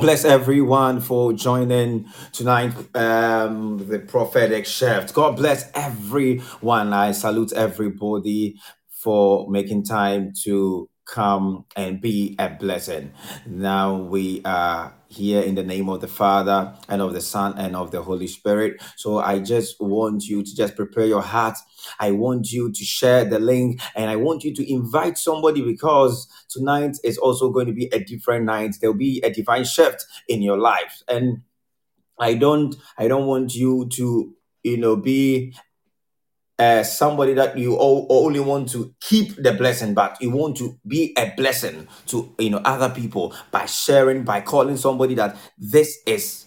Bless everyone for joining tonight. Um, the prophetic shift. God bless everyone. I salute everybody for making time to come and be a blessing. Now we are here in the name of the Father and of the Son and of the Holy Spirit. So I just want you to just prepare your heart. I want you to share the link and I want you to invite somebody because tonight is also going to be a different night. There'll be a divine shift in your life. And I don't I don't want you to you know be uh, somebody that you o- only want to keep the blessing, but you want to be a blessing to you know other people by sharing, by calling somebody that this is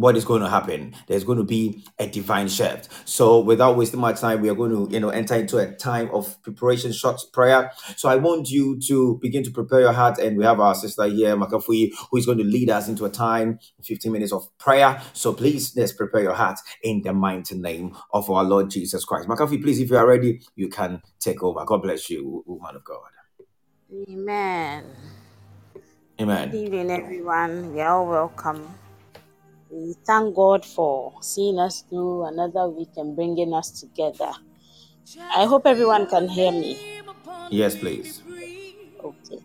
what is going to happen. There's going to be a divine shift. So without wasting much time we are going to you know enter into a time of preparation short prayer. So i want you to begin to prepare your heart and we have our sister here makafui who is going to lead us into a time 15 minutes of prayer. So please let's prepare your heart in the mighty name of our lord jesus christ. Makafui please if you are ready you can take over. God bless you woman of god. Amen. Good amen evening, everyone. We are all welcome. We thank God for seeing us through another week and bringing us together. I hope everyone can hear me. yes please Okay.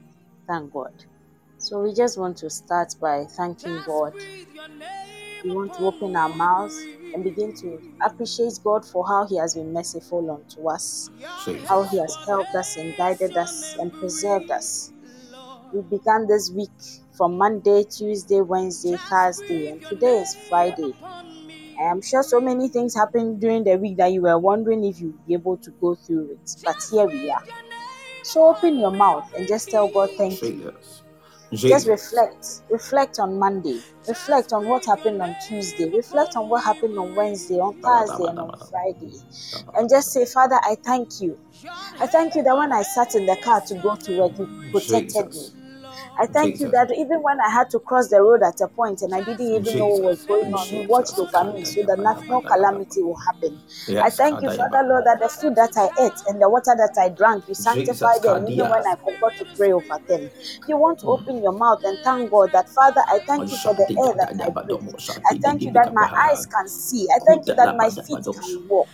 Thank God. So we just want to start by thanking God. We want to open our mouths and begin to appreciate God for how He has been merciful unto us, how He has helped us and guided us and preserved us. We began this week from Monday, Tuesday, Wednesday, Thursday, and today is Friday. I am sure so many things happened during the week that you were wondering if you'd be able to go through it, but here we are. So open your mouth and just tell God thank you. jesus Just reflect. Reflect on Monday. Reflect on what happened on Tuesday. Reflect on what happened on Wednesday, on Thursday, and on Friday. And just say, Father, I thank you. I thank you that when I sat in the car to go to work, you protected me. Jesus I thank you that even when I had to cross the road at a point and I didn't even know what was going on, you watched over me so that no calamity will happen. I thank you, Father Lord, that the food that I ate and the water that I drank, you sanctified Jesus, them even when I forgot to pray over them. You want to open your mouth and thank God that, Father, I thank you for the air that I breathe. I thank you that my eyes can see. I thank you that my feet can walk.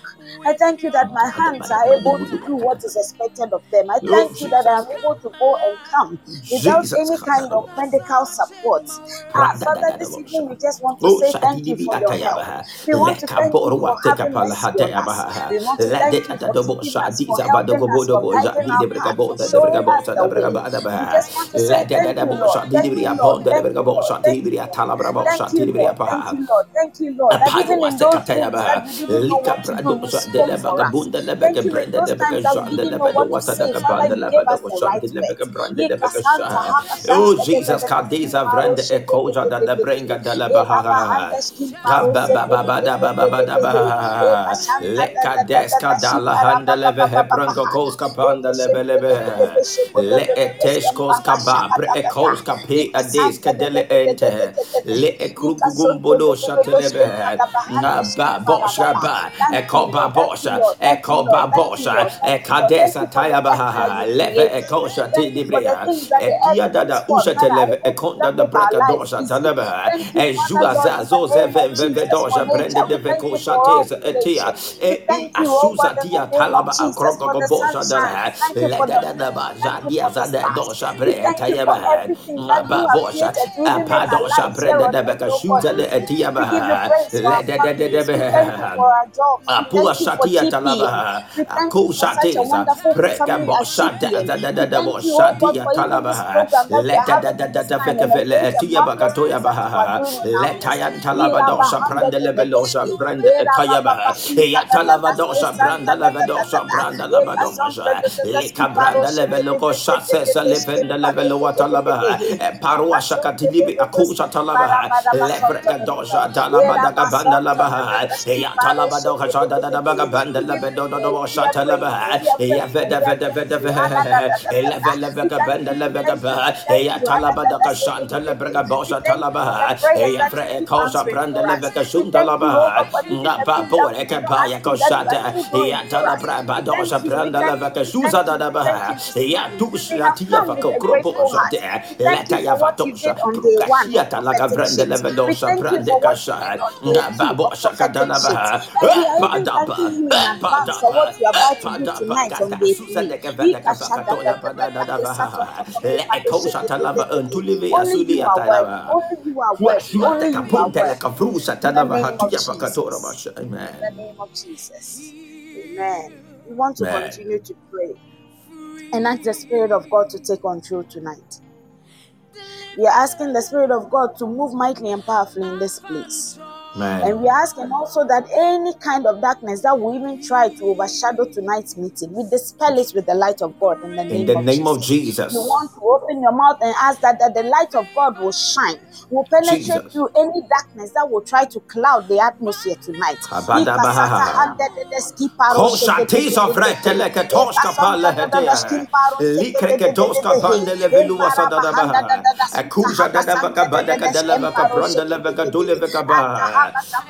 I thank you that my hands are able to do what is expected of them. I thank you that I am able to go and come without Jesus, any kind of medical support. Ah, Father, this evening we just want to Oh, say thank you for your help. We want to thank you for having pala mercy on us. We want to Let thank you for keeping us, for helping us, for guiding our path, brigabo for the showing us the way. We just want to say thank you, Lord. Thank you, Lord. Thank you, Lord. Thank you, Lord. Thank you, Lord. Thank you, Lord. Thank you, Lord. That even in those rooms that we didn't know what to do, you spoke for us. Thank you in those times that we didn't know what to say. Father, you gave us the right de la bega words. branda la Yeka bega santa sha haka Oh santa de de Jesus de de skin kadiza paro vranda e shete de koja de da la brenga da la baba baha handa skin paro Gaba ba shete ba de ba de da da da da da da da da la handa leve ba ba he ba ba branco ha. koska panda leve leve de sheko de Le eteshkos kaba da da da. ekos E kape kasanta adeska de de dele de de de de ente. Le ekrugumbodo skin Ngaba para ba bosha ba. ba Thank you, ekoba Lord. Thank you, bosha Lord. Thank you, Lord. ekoba bosha Lord. Thank you, Lord. Thank you ekadesa for the taya earth that baha you leve created. ekosha Thank you for things that the earth etia brings dada forth usha that are televe able to ekonda just da make our breka dosha easy. talebe Thank you, Father ejua Lord, in the zazo name of veve Jesus for dosha brende de We thank you for all shates etia. We e i thank you, oh God, in the tia name of talaba Jesus akroko for the bosha sunshine. dada thank you le for the dada da ba thank you zadia for the zade stars. dosha We bre thank you for tayaba eh, everything that you have bosha created to even make our apadosha lives here brende on de earth, oh God, shuza de etia We give you ba praise for le our families. We thank you for our jobs. Ah, we Apua thank you for shatia GPM. talaba, We ah, thank you aku for such a shateza, wonderful preka family bo as shada GPM. da da We da da bo thank you, oh God, shadia for even this talaba, program that we are leta da yan talaba da talaba Eka leka pa Eka akusha deshke para talaba, para basanta lebreka de de de. dosha Ela talabada gabanda basanta de de labaha, deshke ya paro talaba shete dosha de da de da de da de. bagabanda We give you lebedo do do praise, we are grateful, shatalaba, we are ya grateful, veda we are veda veda grateful. Da, da, da, da, da, da. Elevele We thank vegabenda you, we thank you, lebegaba, we thank ya you. Da, talaba da, da da, ste de kashanta de de de. lebrega We bosha thank you for the talaba, prayers ya that you fre kosa pranda lebeka We shunda thank you, laba, God, for even the ngapa things that bore we did not kepa ask ya you that you are koshata, still doing ya for us. talabra we pranda lebeka shuza da you, da we thank ba, you this ya morning. We tusha have tia come with fako a grateful krobo heart. shate, We thank leta you ya for what you fatosha, did on day one prokashia on talaga prophetic branda shift. We levedosha thank you prande for what you kasha, did on day two ngaba of bosha prophetic kadalaba, padapa tonight on kata susa three. de kevenda Ika shada da kavakatoya da da pada da da da shatalava antulive asuli atalava. washuate kapunte la kavru shatalava hatuya pakatora basha. Amen. In the name of Jesus. Amen. We want to amen. continue to pray and ask the spirit of God to take control tonight. We are asking the spirit of God to move mightily and powerfully in this place. And we ask him also that any kind of darkness that will even try to overshadow tonight's meeting, we dispel it with the light of God in the name, in the of, name Jesus. of Jesus. You want to open your mouth and ask that, that the light of God will shine, will penetrate Jesus. through any darkness that will try to cloud the atmosphere tonight.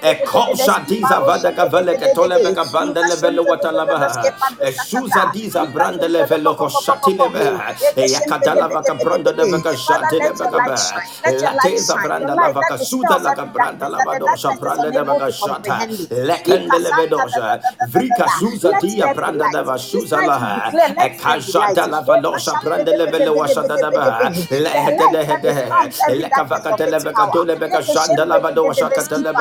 Ekosha diza vada kavele ketole beka vanda levelo watalabaha. Eshuza diza branda levelo koshati lebeha. Yakadala vaka branda leveka shati leveka beha. Lateza branda lavaka suda laka branda lavadosha branda leveka shata. Lekende levedosha. Vrika suza dia branda leva suza laha. Ekashata lavadosha branda levelo washata lebeha. Lehede lehede. Lekavaka televeka tole beka shanda lavadosha katelebe.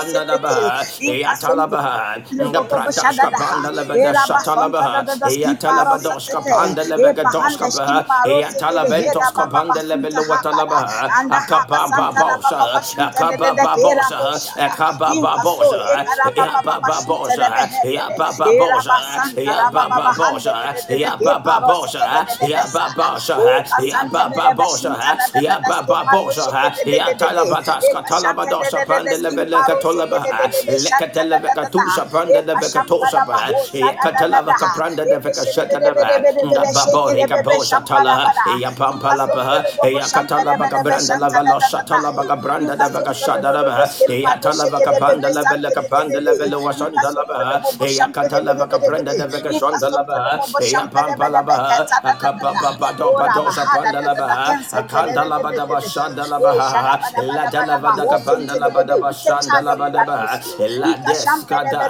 Bandalabaha, Yatalabaha, the Prataska Bandalabaga Shatalabaha, Yatalabadoska Bandalabaga Doskabaha, Yatalabentoska Bandalabella Watalabaha, Akaba Babosa, Akaba Babosa, Akaba Babosa, Yaba Babosa, Yaba Babosa, Yaba Babosa, Yaba Babosa, Yaba Babosa, Yaba Babosa, Yaba Babosa, Yatalabataska Talabadosa Bandalabella katolaba lekatela vekatusha ba ba ba ba ba ba ba ba Rabadaba, Ladeskada,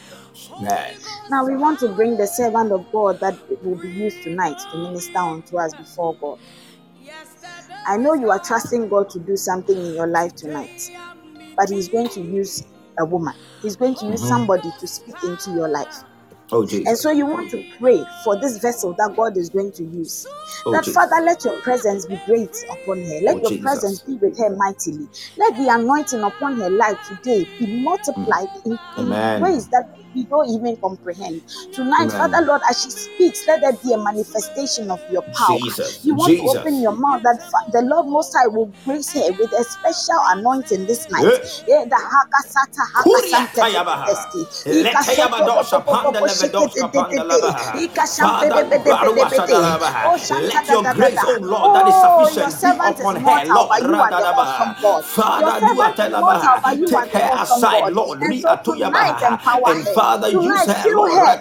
Now we want to bring the servant of God that will be used tonight to minister unto us before God. I know you are trusting God to do something in your life tonight, but He's going to use a woman. He's going to use mm-hmm. somebody to speak into your life. Oh, and so you want to pray for this vessel that God is going to use. Oh, that Jesus. Father, let your presence be great upon her. Let Oh, your Jesus. presence be with her mightily. Let the anointing upon her life today be mm. multiplied in, in ways that we don't even comprehend. Tonight, Father Lord, as she speaks, let there be a manifestation of your power. Jesus. You want to open your mouth that the Lord Most High will grace her with a special anointing this eh? night. Let her the a Kuria let your grace, oh Lord, that is sufficient be upon her, Lord. Father, you are Take her aside, Lord. And Father, use her, Lord.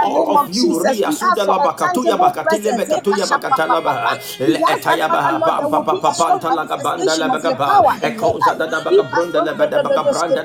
All of you, Ria Sudalaba, Katuyaba, Katileme, Katuyaba, Katalaba, Letayaba, Papa, Papa, Talaga, Bandalaga, Ekoza, Dabaka, Brunda, Labadabaka, Branda,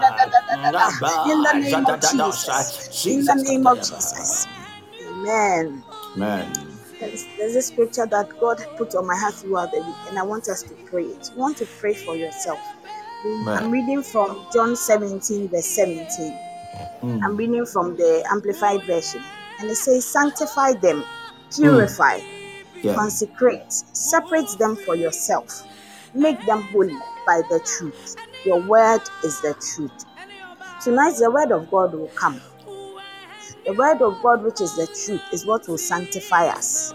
In the name of Jesus. In the name of Jesus. Amen. Amen. There's, there's a scripture that God put on my heart throughout the week, and I want us to pray it. You want to pray for yourself. I'm reading from John 17, verse 17. Mm. I'm reading from the Amplified Version. And it says, Sanctify them, purify, Yeah. consecrate, separate them for yourself, make them holy by the truth. Your word is the truth. Tonight, the word of God will come. The word of God, which is the truth, is what will sanctify us.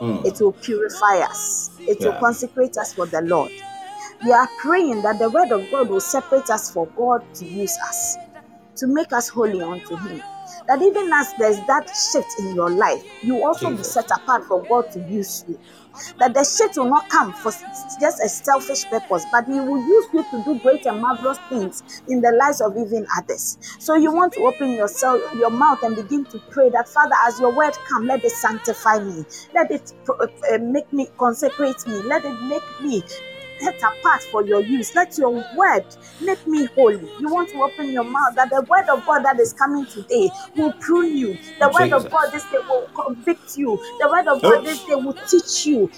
Mm. It will purify us. It will consecrate us for the Lord. We are praying that the word of God will separate us for God to use us, to make us holy unto Him. That even as there's that shift in your life, you also be set apart for God to use you. That the shift will not come for just a selfish purpose, but He will use you to do great and marvelous things in the lives of even others. So you want to open yourself, your mouth, and begin to pray that Father, as your word come, let it sanctify me, let it uh, make me consecrate me, let it make me set apart for your use. Let your word make me holy. You want to open your mouth that the word of God that is coming today will prune you. The Jesus. word of God this day will convict you. The word of God this day will teach you.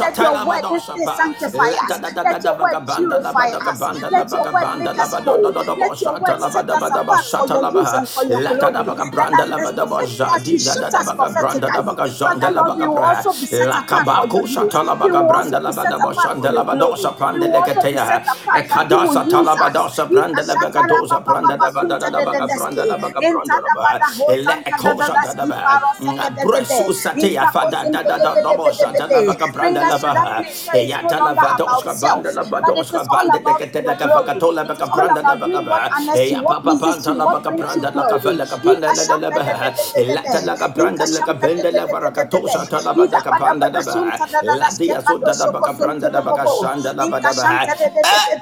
Let your word this day sanctify us. Let your word purify us. Let your word make us holy. Let your word set us apart for your use and for your glory. And that is the shoot us prophetically branda la baga janda la bra la kabako la branda la baga bashanda la baga dosa branda la dosa branda la baga dosa branda la baga da la la bresu satya fada da da da la branda la baga e ya tala baga dosa branda la dosa branda la kataya da baga branda la la branda la kafa la la la la la branda la Rende la barakato sata bada kapanda da ba. La dia sota da ba kapanda da ba kashanda da ba da ba.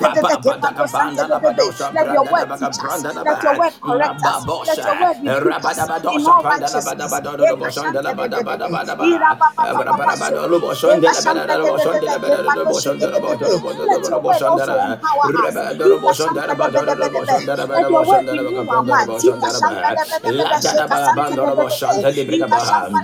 Papa bada kapanda da ba dosa branda da ba kapanda da ba. Rabba bosha. Rabba da ba dosa branda da ba da ba do do boshanda da ba da ba da ba da ba. Rabba da ba do lo boshanda da ba da lo boshanda da ba da lo boshanda da ba do lo boshanda da lo boshanda da. Rabba do lo boshanda da ba do lo boshanda da ba da boshanda da ba kapanda da boshanda da ba. La da ba ba do lo boshanda da ba da ba.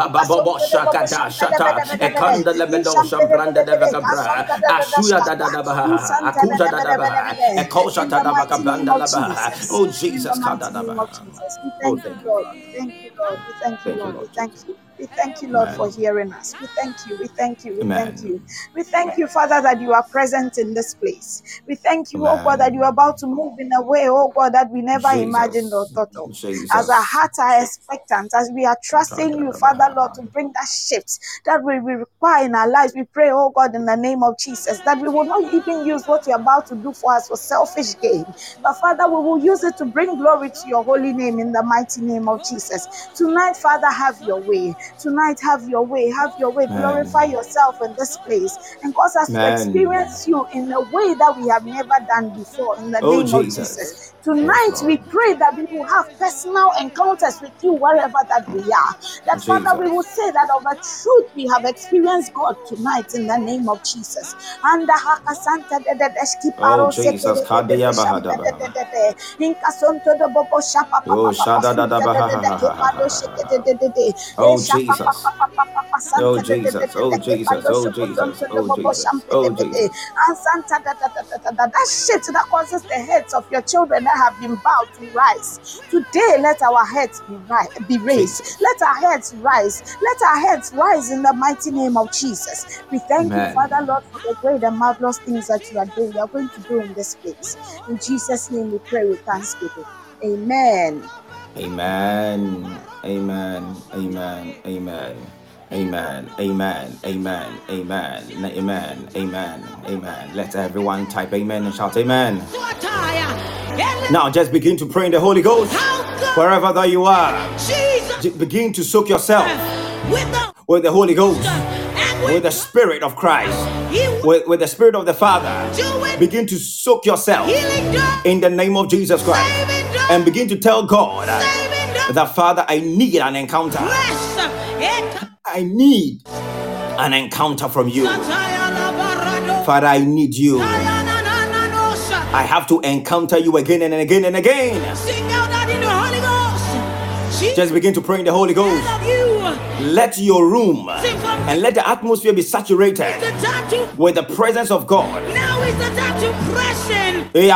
baba bobo shakata shata shambranda de vagabra da da da ba da da ba da da la ba oh jesus kada da ba oh thank you lord thank you lord thank you lord thank you we thank you, Lord, for hearing us. We thank you. We thank you. We thank you. We thank you, Father, that you are present in this place. We thank you, oh God, that you are about to move in a way, oh God, that we never imagined or thought of. As our hearts are expectant, as we are trusting you, Father, Lord, to bring that shift that we will require in our lives, we pray, oh God, in the name of Jesus, that we will not even use what you're about to do for us for selfish gain. But Father, we will use it to bring glory to your holy name in the mighty name of Jesus. Tonight, Father, have your way. Tonight, have your way. Have your way. Glorify yourself in this place and cause us to experience you in a way that we have never done before in the Oh, name of Jesus. Jesus. Tonight, we pray that we will have personal encounters with you wherever that we are. That, Father, we will say that of a truth we have experienced God tonight in the name of Jesus. And the Hakasanta de de Deski Oh, Paro Jesus. Kadia. Inkasonto de Bobo Shapa oh, Papa Oh, Shada da oh, Shapa Jesus. Oh, Jesus. Oh, Jesus. Oh, Jesus. Oh, Jesus. Oh. Jesus. And Santa da da da da da. That shit that causes the heads of your children that have been bowed to rise. Today, let our heads be, ri- be raised. Let our heads rise. Let our heads rise in the mighty name of Jesus. We thank you, Amen. Father Lord, for the great and marvelous things that you are doing. You are going to do in this place. In Jesus' name, we pray with thanksgiving. Amen. Amen. Amen. Amen. Amen. Amen. Amen. Amen. Amen. Amen. Amen. Amen. Let everyone type amen and shout amen. Now just begin to pray in the Holy Ghost. Wherever that you are, j- begin to soak yourself with the Holy Ghost, with the Spirit of Christ, with, with the Spirit of the Father. Begin to soak yourself in the name of Jesus Christ and begin to tell God that, Father, I need an encounter. I need an encounter from you. Father, I need you. I have to encounter you again and again and again. Sing out that in the Holy Ghost. Just begin to pray in the Holy Ghost. Let your room and let the atmosphere be saturated The time to with the presence of God. now is the time to press in. Eh,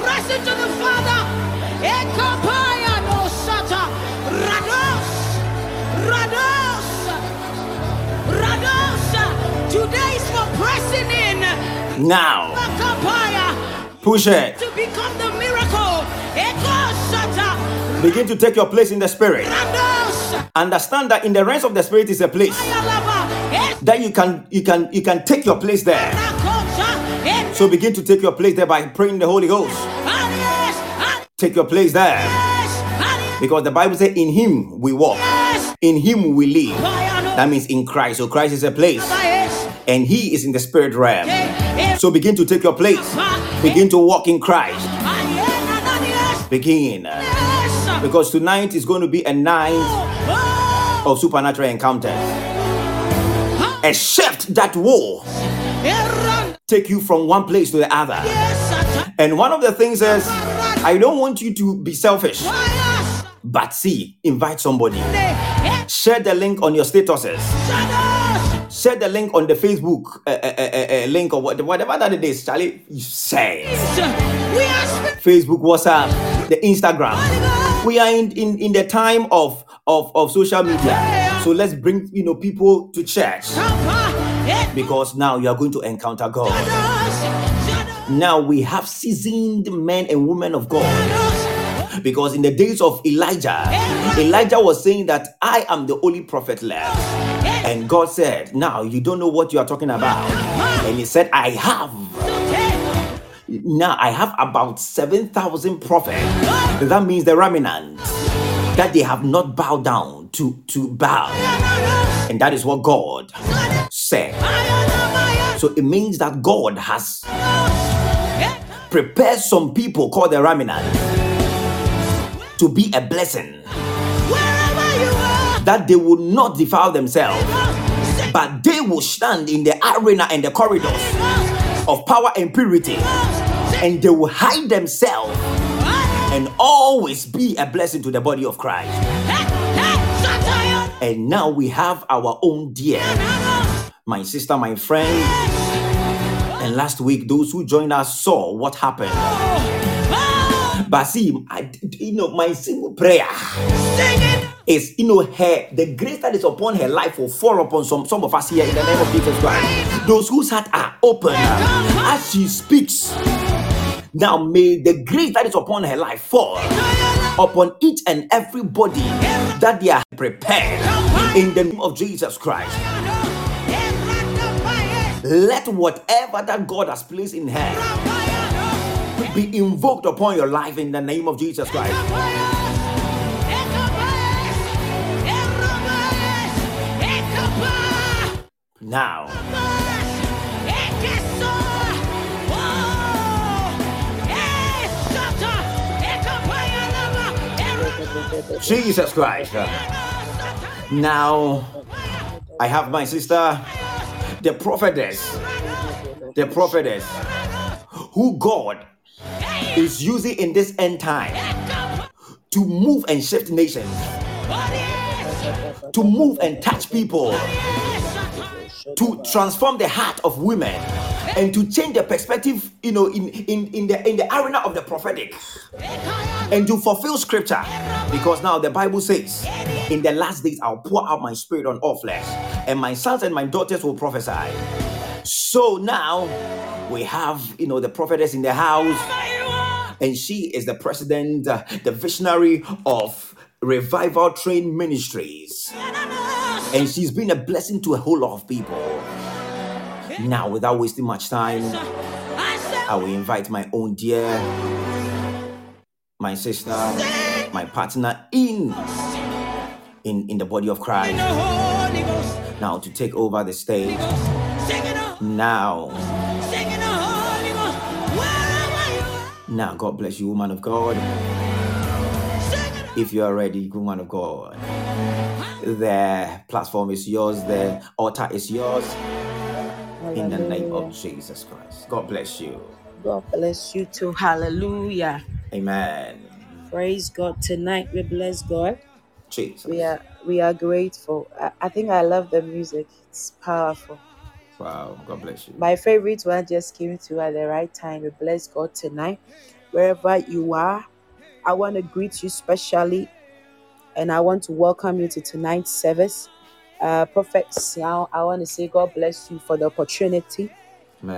press into the Ekapaya no sata. Rados. Rados. Rados. Today is for pressing in. Now, push it. To become the miracle. Begin to take your place in the Spirit. Understand that in the realms of the Spirit is a place that you can you can you can take your place there. So begin to take your place there by praying the Holy Ghost. Take your place there because the Bible says, "In Him we walk, in Him we live." That means in Christ. So Christ is a place, and He is in the Spirit realm. So begin to take your place. Begin to walk in Christ. Begin. Because tonight is going to be a night Oh. of supernatural encounters. A shift that will take you from one place to the other. And one of the things is, I don't want you to be selfish, but see, invite somebody. Share the link on your statuses. Share the link on the Facebook uh, uh, uh, uh, link or whatever that it is. Charlie, you say. Facebook, WhatsApp, the Instagram. We are in, in, in the time of, of, of social media. So let's bring you know people to church because now you are going to encounter God. Now we have seasoned men and women of God. Because in the days of Elijah, Elijah was saying that I am the only prophet left. And God said, Now you don't know what you are talking about. And he said, I have. Now I have about 7,000 prophets. That means the remnant that they have not bowed down to, to bow. And that is what God said. So it means that God has Prepared some people called the remnant to be a blessing. Wherever you are. That they will not defile themselves. But they will stand in the arena and the corridors of power and purity and they will hide themselves and always be a blessing to the body of Christ. And now we have our own dear, my sister, my friend. And last week, those who joined us saw what happened But see, I, you know, my simple prayer is, you know, her the grace that is upon her life will fall upon some some of us here in the name of Jesus Christ. Those whose heart are open as she speaks. Now may the grace that is upon her life fall upon each and everybody that they are prepared in the name of Jesus Christ. Let whatever that God has placed in her be invoked upon your life in the name of Jesus Christ. Now, Jesus Christ. Now, I have my sister, the prophetess, the prophetess, who God is using in this end time to move and shift nations, to move and touch people, to transform the heart of women, and to change the perspective, you know, in, in, in the in the arena of the prophetic, and to fulfill scripture. Because now the Bible says, In the last days I'll pour out my spirit on all flesh, and my sons and my daughters will prophesy. So now we have, you know, the prophetess in the house, and she is the president, uh, the visionary of Revival Train Ministries. And she's been a blessing to a whole lot of people. Now, without wasting much time, I will invite my own dear, my sister, my partner in in, in the body of Christ. Now to take over the stage. Now, now, God bless you, woman of God. If you are ready, woman of God, the platform is yours, the altar is yours. In the name Hallelujah. of Jesus Christ. God bless you. God bless you too. Hallelujah. Amen. Praise God. Tonight we bless God. Jesus. We are we are grateful. I, I think I love the music. It's powerful. Wow. God bless you. My favorite one just came to at the right time. We bless God tonight. Wherever you are, I want to greet you specially and I want to welcome you to tonight's service. Uh, Prophet Siao, I want to say God bless you for the opportunity.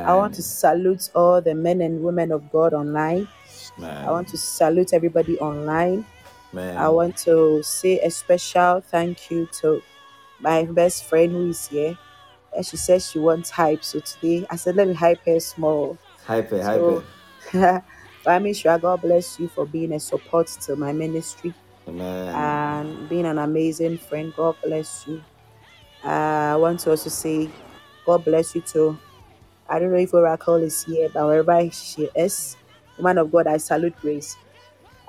I want to salute all the men and women of God online. I want to salute everybody online. I want to say a special thank you to my best friend who is here. And she says she wants hype. So today I said, let me hype her small. Hyper, So, hyper. Bami sure, God bless you for being a support to my ministry Amen. and being an amazing friend. God bless you. Uh, I want to also say, God bless you too. I don't know if Oracle is here, but wherever she is, woman of God, I salute Grace.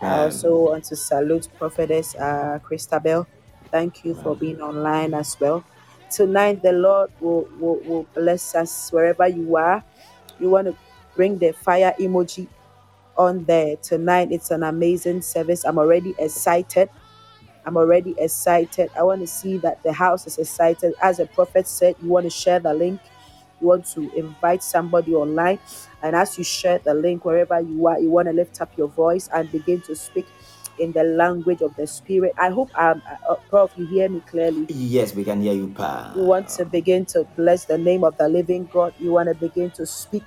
I also want to salute Prophetess uh, Christabel. Thank you for being online as well. Tonight, the Lord will, will, will bless us wherever you are. You want to bring the fire emoji on there. Tonight, it's an amazing service. I'm already excited. I'm already excited. I want to see that the house is excited. As the prophet said, you want to share the link. You want to invite somebody online. And as you share the link, wherever you are, you want to lift up your voice and begin to speak in the language of the Spirit. I hope, um, uh, Prof, you hear me clearly. Yes, we can hear you, Pa. You want to begin to bless the name of the living God. You want to begin to speak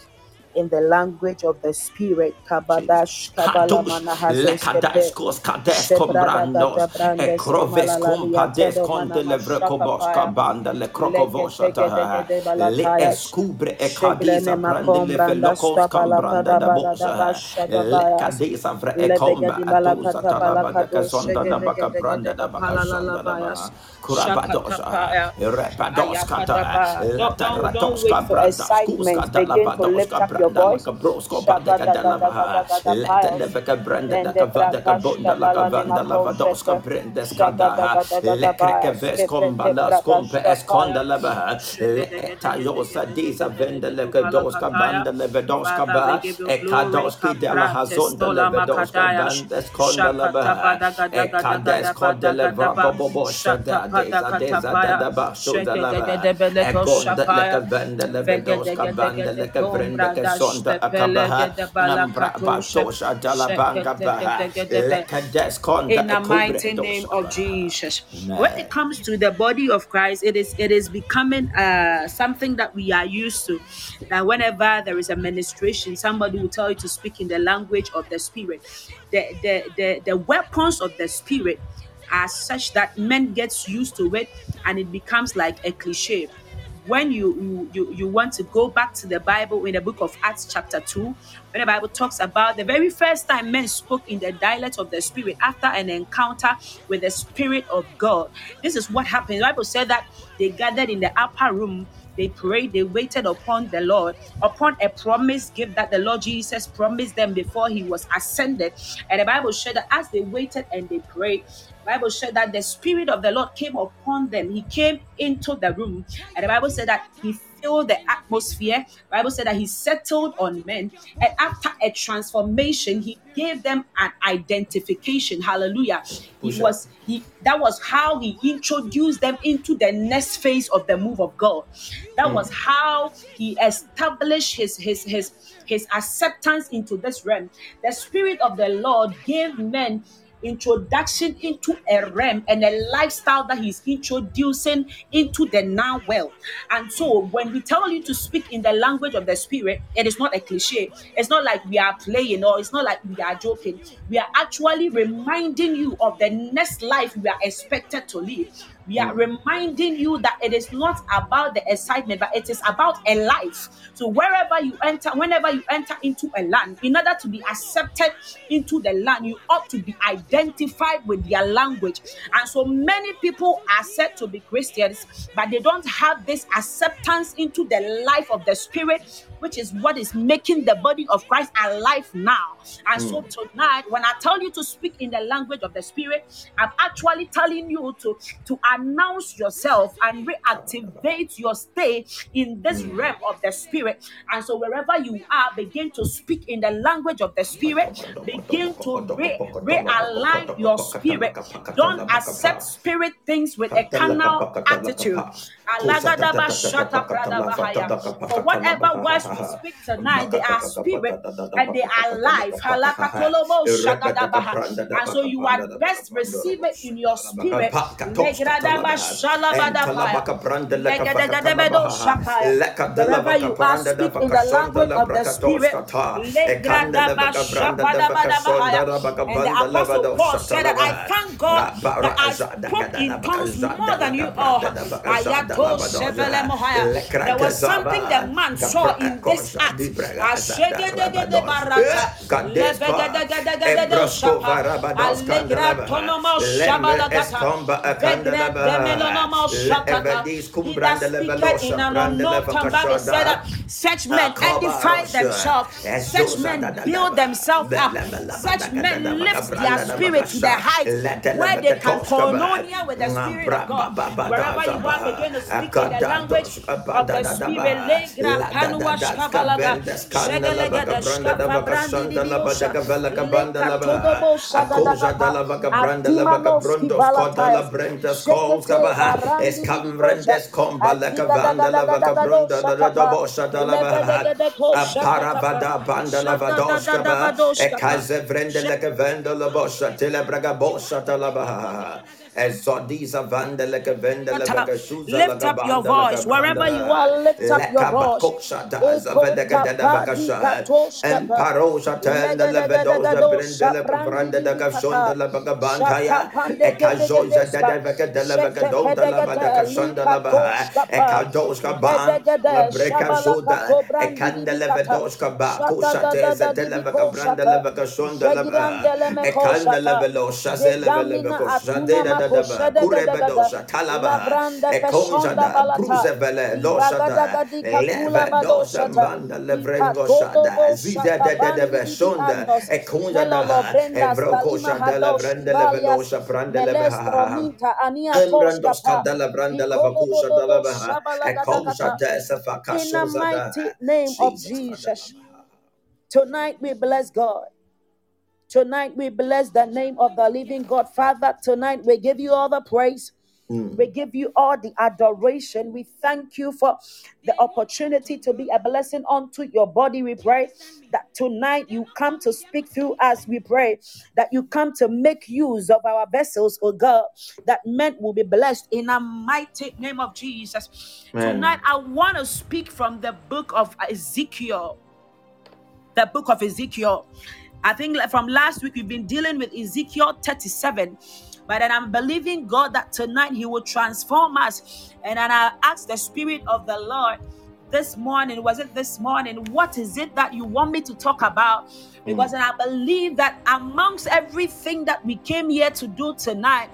in the language of the Spirit. Kabadash, kabala Kadosh, mana hazes kepe. lekadaskos, kadesko brandos, ekroves compades conte levrecobos cabanda, le crocovosata, le escubre cadisa brande le velocos cambranda da bosa, le cadisa vre comba atusa tarabada casonda da baca branda da baca sonda da ba, curabadosa, repados cata, Don't, don't, don't wait for excitement. Begin to lift badosca up your voice. macabrosco badega da la ba, lete le veca branda da cavada cabonda la cavanda la vadosca brenda scada, le creche ves combalas compre esconda la ba, le etaiosa disa vende le cadosca banda le vedosca ba, cadoski de la hazonda le vedosca banda esconda la ba, cadesco de le vrabobosha da desa desa da da ba, so da la ba, conda le cavenda le vedosca banda le cavrenda che sonda akabaha nambra batosha dalabanga baha lekades konda in the mighty name of Jesus. When it comes to the body of Christ, it is it is becoming uh something that we are used to. That whenever there is a ministration, somebody will tell you to speak in the language of the spirit. The the the, the weapons of the spirit are such that men gets used to it and it becomes like a cliche. When you, you you want to go back to the bible in the book of acts chapter 2 when the bible talks about the very first time men spoke in the dialect of the spirit after an encounter with the spirit of god. This is what happened. The bible said that they gathered in the upper room they prayed, they waited upon the Lord, upon a promise gift that the Lord Jesus promised them before he was ascended. And the Bible said that as they waited and they prayed, Bible said that the Spirit of the Lord came upon them. He came into the room, and the Bible said that He filled the atmosphere. Bible said that He settled on men, and after a transformation, He gave them an identification. Hallelujah. He was He. That was how He introduced them into the next phase of the move of God. That mm. was how He established His His His His acceptance into this realm. The Spirit of the Lord gave men introduction into a realm and a lifestyle that he's introducing into the now world. And so when we tell you to speak in the language of the spirit, it is not a cliche. It's not like we are playing or it's not like we are joking. We are actually reminding you of the next life we are expected to live. We are reminding you that it is not about the excitement, but it is about a life. So wherever you enter, whenever you enter into a land, in order to be accepted into the land, you ought to be identified with their language. And so many people are said to be Christians, but they don't have this acceptance into the life of the spirit which is what is making the body of Christ alive now. And mm. so tonight, when I tell you to speak in the language of the spirit, I'm actually telling you to, to announce yourself and reactivate your stay in this mm. realm of the spirit. And so wherever you are, begin to speak in the language of the spirit, begin to re- realign your spirit. Don't accept spirit things with a carnal attitude. For whatever words we speak tonight, they are spirit and they are life. And so you are best receive it in your spirit. Wherever you are, speak in the language of the spirit. And the apostle Paul said that I thank God that I spoke in tongues more than you all. There was something the man saw in this act. Such men edify themselves, such men build themselves up, such men lift their spirit to the height where they can koinonia with the Spirit of God. Wherever you are, begin to speak in the language of the Spirit. Ko Kabaha, Escamrendes Comba, Lacavanda, Lavacabrunda, Radabosha, Dalavaha, Aparavada, Banda, Lavadoshka, Ekazevrende, Lacavenda, Labosha, Telebragabosha, Dalavaha. Lift up your voice. Wherever you are. Lift up your voice. Daba, Kurebedosha, Talaba, Ekonjada, Bruzebele, Loshada, Levedosha, Manda, Levrengoshada, Zida de de Beshonda, Ekonjada, Evrokosha de. la Brenda Levedosha, Branda Leveha, Embrandos Cadella Branda Levakusha de la Baha, Ekonja de Safakasha. In the mighty name of Jesus. Tonight we bless God. Tonight we bless the name of the living God. Father, tonight we give you all the praise. Mm. We give you all the adoration. We thank you for the opportunity to be a blessing unto your body. We pray that tonight you come to speak through us. We pray that you come to make use of our vessels, oh God, that men will be blessed in the mighty name of Jesus. Amen. Tonight, I want to speak from the book of Ezekiel. The book of Ezekiel. I think from last week, we've been dealing with Ezekiel 37. But then I'm believing God that tonight He will transform us. And then I ask the Spirit of the Lord this morning, was it this morning? What is it that you want me to talk about? Because then I believe that amongst everything that we came here to do tonight,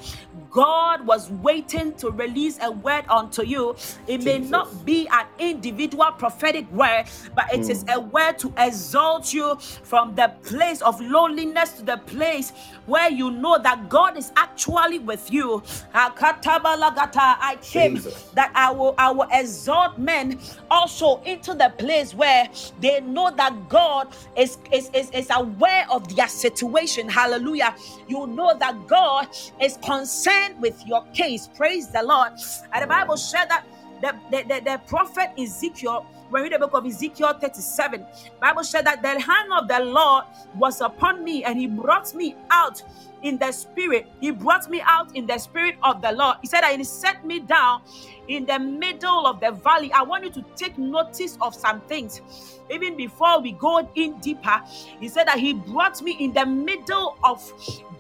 God was waiting to release a word unto you. It may not be an individual prophetic word, but it is a hmm. word to exalt you from the place of loneliness to the place where you know that God is actually with you. I came Jesus. that I will I will exalt men also into the place where they know that God is is, is, is aware of their situation. Hallelujah. You know that God is concerned with your case. Praise the Lord. And the Bible said that the, the, the, the prophet Ezekiel, when we read the book of Ezekiel 37, Bible said that the hand of the Lord was upon me and he brought me out in the spirit. He brought me out in the spirit of the Lord. He said that he set me down in the middle of the valley. I want you to take notice of some things. Even before we go in deeper, he said that he brought me in the middle of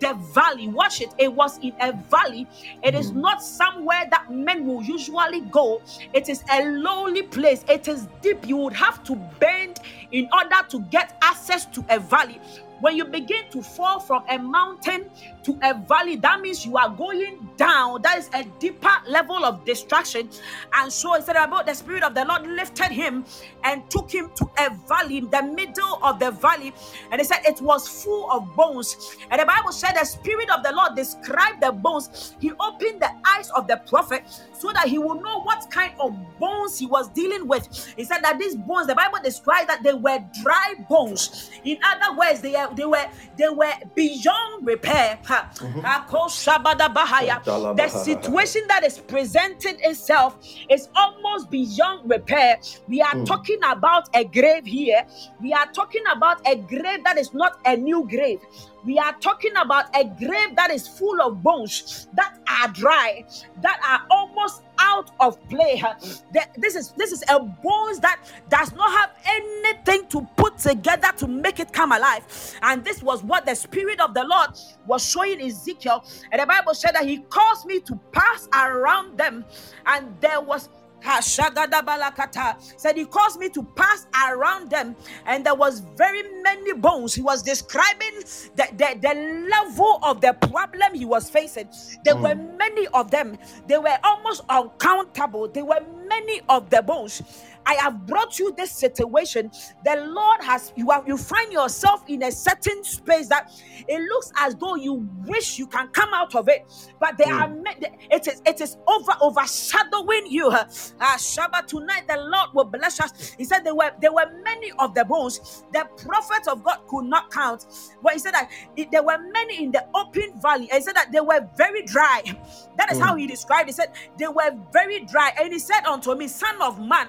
the valley. Watch it. It was in a valley. It is not somewhere that men will usually go. It is a lonely place. It is deep. You would have to bend in order to get access to a valley. When you begin to fall from a mountain to a valley, that means you are going down. That is a deeper level of destruction. And so it said about the Spirit of the Lord lifted him and took him to a valley the middle of the valley. And he said it was full of bones. And the Bible said the Spirit of the Lord described the bones. He opened the eyes of the prophet so that he would know what kind of bones he was dealing with. He said that these bones, the Bible described that they were dry bones. In other words, they, are- they were they were beyond repair. Ha. Ako Shabada Bahaya. The situation that is presenting itself is almost beyond repair. We are talking about a grave here. We are talking about a grave that is not a new grave. We are talking about a grave that is full of bones that are dry, that are almost out of play. This is this is a bones that does not have anything to put together to make it come alive. And this was what the spirit of the Lord was showing Ezekiel. And the Bible said that he caused me to pass around them, and there was said he caused me to pass around them, and there was very many bones. He was describing the, the, the level of the problem he was facing. There were mm. many of them, they were almost uncountable. There were many of the bones. I have brought you this situation. The Lord has you have you find yourself in a certain space that it looks as though you wish you can come out of it, but there are ma- it is it is over overshadowing you. Ah, Shabbat tonight, the Lord will bless us. He said there were there were many of the bones. The prophets of God could not count. But he said that it- there were many in the open valley. And he said that they were very dry. That is how he described. It. He said they were very dry, and he said unto me, Son of man.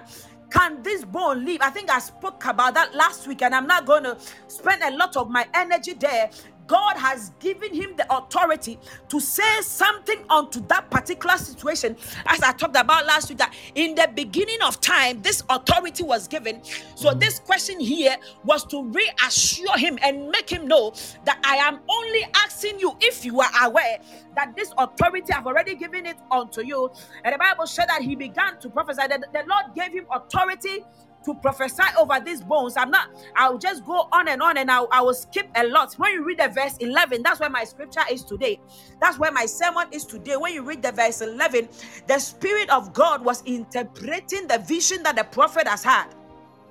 Can this bone live? I think I spoke about that last week, and I'm not going to spend a lot of my energy there. God has given him the authority to say something onto that particular situation. As I talked about last week, that in the beginning of time, this authority was given. So, mm-hmm. this question here was to reassure him and make him know that I am only asking you if you are aware that this authority I've already given it unto you. And the Bible said that he began to prophesy, that the Lord gave him authority to prophesy over these bones. I'm not, I'll just go on and on and I'll, I will skip a lot. When you read the verse 11, that's where my scripture is today. That's where my sermon is today. When you read the verse 11, the Spirit of God was interpreting the vision that the prophet has had.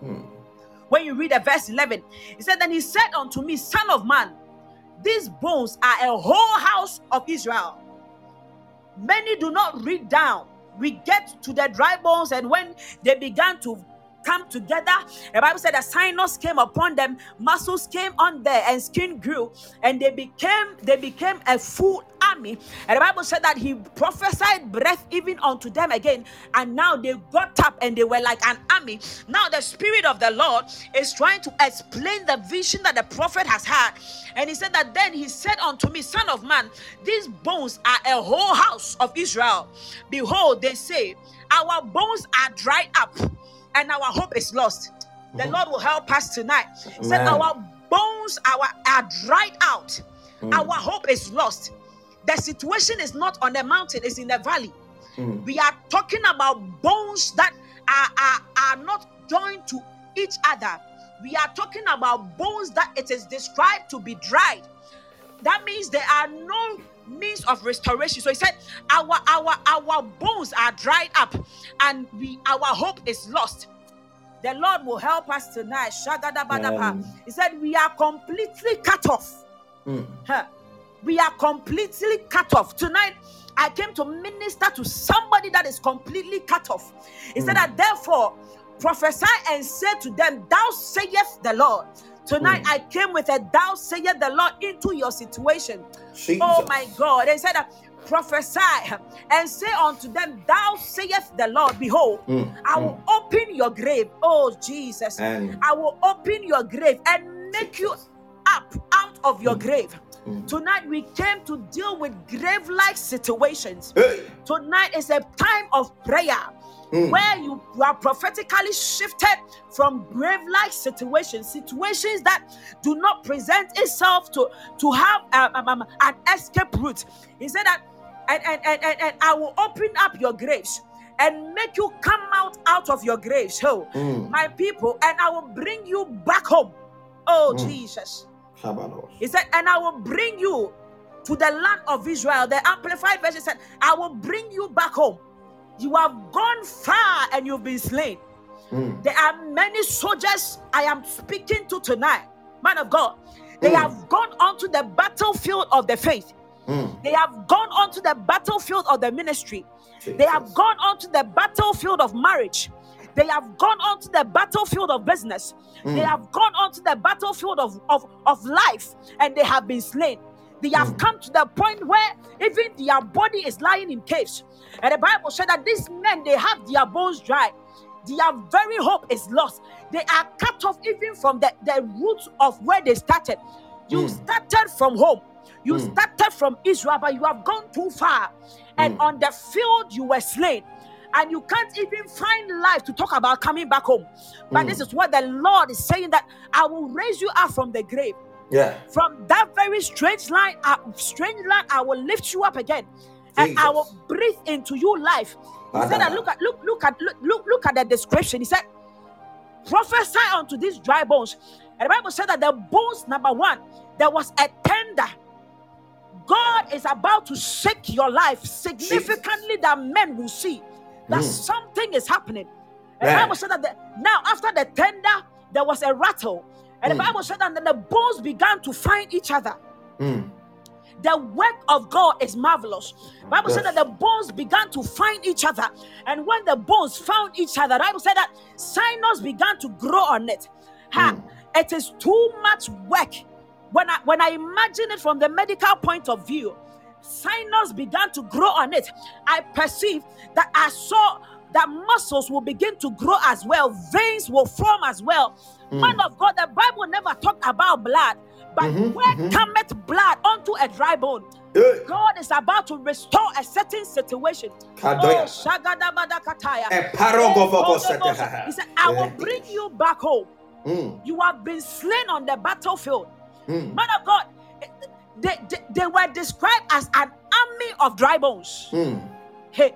Hmm. When you read the verse 11, he said, Then he said unto me, Son of man, these bones are a whole house of Israel. Many do not read down. We get to the dry bones, and when they began to come together. The Bible said that sinus came upon them, muscles came on there, and skin grew, and they became they became a full army. And the Bible said that he prophesied breath even unto them again, and now they got up and they were like an army. Now the spirit of the Lord is trying to explain the vision that the prophet has had, and he said that then he said unto me, Son of man, these bones are a whole house of Israel. Behold, they say, Our bones are dried up, and our hope is lost. The Lord will help us tonight. He said, Our bones our, are dried out, Mm. our hope is lost. The situation is not on the mountain, it's in the valley. Mm. We are talking about bones that are, are, are not joined to each other. We are talking about bones that it is described to be dried. That means there are no means of restoration. So he said, Our our our bones are dried up, and we our hope is lost. The Lord will help us tonight. He said, We are completely cut off. Mm. Huh. We are completely cut off. Tonight, I came to minister to somebody that is completely cut off. He said Mm. that therefore prophesy and say to them, Thou sayest the Lord. Tonight Mm. I came with a thou sayest the Lord into your situation. Jesus. Oh my God. And said that prophesy and say unto them, Thou sayest the Lord, behold, Mm, I will open your grave. Oh Jesus. And I will open your grave and make you up out of your Mm. grave. Mm. Tonight we came to deal with grave like situations. hey. Tonight is a time of prayer Mm. Where you, you are prophetically shifted from grave like situations, situations that do not present itself to, to have um, um, um, an escape route. He said that, and, and, and, and, and I will open up your graves and make you come out out of your graves. Oh, Mm. my people, and I will bring you back home. Oh, Mm. Jesus. He said, and I will bring you to the land of Israel. The Amplified Version said, I will bring you back home. You have gone far and you've been slain. Mm. There are many soldiers I am speaking to tonight, man of God. They Mm. have gone onto the battlefield of the faith. Mm. They have gone onto the battlefield of the ministry. They have Jesus. gone onto the battlefield of marriage. They have gone onto the battlefield of business. They Mm. have gone onto the battlefield of, of, of life and they have been slain. They have Mm. come to the point where even their body is lying in caves. And the Bible said that these men they have their bones dry. Their very hope is lost. They are cut off even from the, the roots of where they started. You Mm. started from home. You Mm. started from Israel, but you have gone too far. And Mm. on the field, you were slain. And you can't even find life to talk about coming back home. But Mm. this is what the Lord is saying that I will raise you up from the grave. Yeah. From that very strange line, uh, strange land, I will lift you up again. And I will breathe into you life. He said that look at look look at look, look look at the description. He said, prophesy unto these dry bones. And the Bible said that the bones, number one, there was a tender. God is about to shake your life significantly that men will see that Mm. something is happening. And the. Bible said that the, now after the tender, there was a rattle. And the Mm. Bible said that then the bones began to find each other. Mm. The work of God is marvelous. Bible said that the bones began to find each other, and when the bones found each other, the Bible said that sinus began to grow on it. Ha, Mm. it is too much work. When I when I imagine it from the medical point of view, sinus began to grow on it. I perceived that I saw that muscles will begin to grow as well, veins will form as well. Mm. Man of God, the Bible never talked about blood, but Mhm, where mhm. cometh blood onto a dry bone? God is about to restore a certain situation. Oh, Kadoya. Shagadabadakataya. A parogofoko He said, I will Eh. bring you back home. Mm. You have been slain on the battlefield. Mm. Man of God, eh, they, they, they were described as an army of dry bones. Mm. Hey,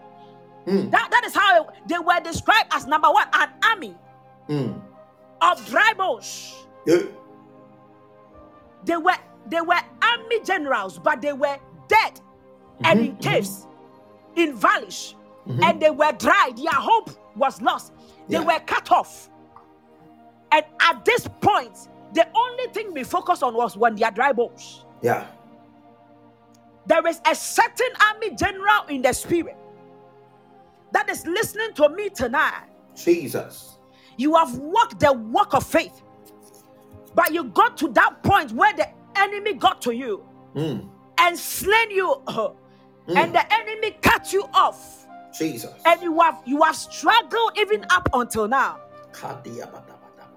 Mm. that, that is how it- they were described as number one, an army Mm. of dry bones. Yeah. They were they were army generals, but they were dead and in Mhm, mhm. caves, in valleys, Mhm. and they were dry. Their hope was lost. They Yeah. were cut off. And at this point, the only thing we focused on was when their dry bones. Yeah. There is a certain army general in the spirit that is listening to me tonight. Jesus. You have walked the walk of faith. But you got to that point where the enemy got to you Mm. and slain you, and the enemy cut you off. Jesus. And you have you have struggled even up until now.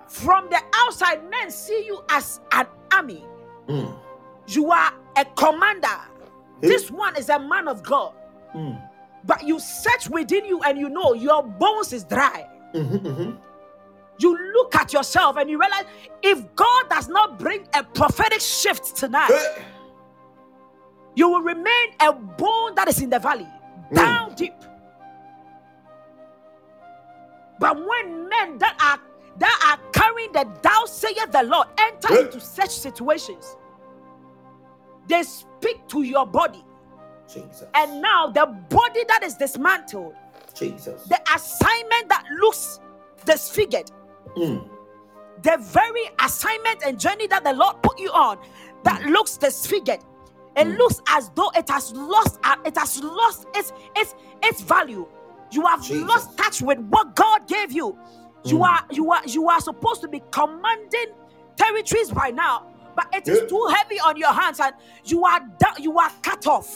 From the outside, men see you as an army. Mm. You are a commander. Hey. This one is a man of God. Mm. But you search within you and you know your bones is dry. Mhm, mhm. You look at yourself and you realize if God does not bring a prophetic shift tonight, Hey. you will remain a bone that is in the valley, down deep. But when men that are that are carrying the thou sayeth the Lord enter into such situations, they speak to your body, Jesus. and now the body that is dismantled, Jesus. the assignment that looks disfigured, Mm. the very assignment and journey that the Lord put you on that looks disfigured. It Mm. looks as though it has lost uh, it has lost its its its value. You have Jesus. lost touch with what God gave you. You Mm. are you are you are supposed to be commanding territories by now, but it is too heavy on your hands and you are da- you are cut off.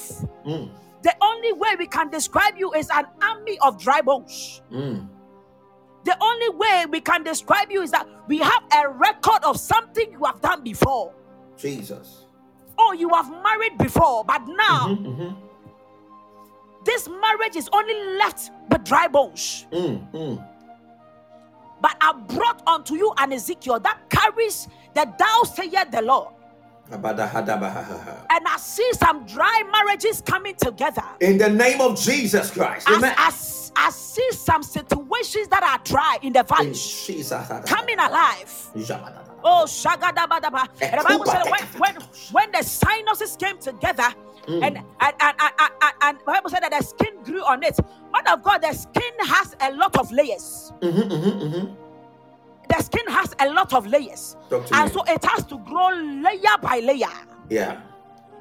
Mm. The only way we can describe you is an army of dry bones. Mm. The only way we can describe you is that we have a record of something you have done before. Jesus. Oh, you have married before, but now Mhm, mhm. this marriage is only left with dry bones. Mm, mm. But I brought unto you an Ezekiel that carries the thou sayest the Lord. And I see some dry marriages coming together. In the name of Jesus Christ. As, Amen. as, I see some situations that are dry in the valley coming alive. Oh, shagadabadaba. And the Bible said when, when, when the sinuses came together, Mm. and, and, and, and, and, the Bible said that the skin grew on it. Man of God, the skin has a lot of layers. Mhm, mhm, mhm. The skin has a lot of layers. And me. so it has to grow layer by layer. Yeah.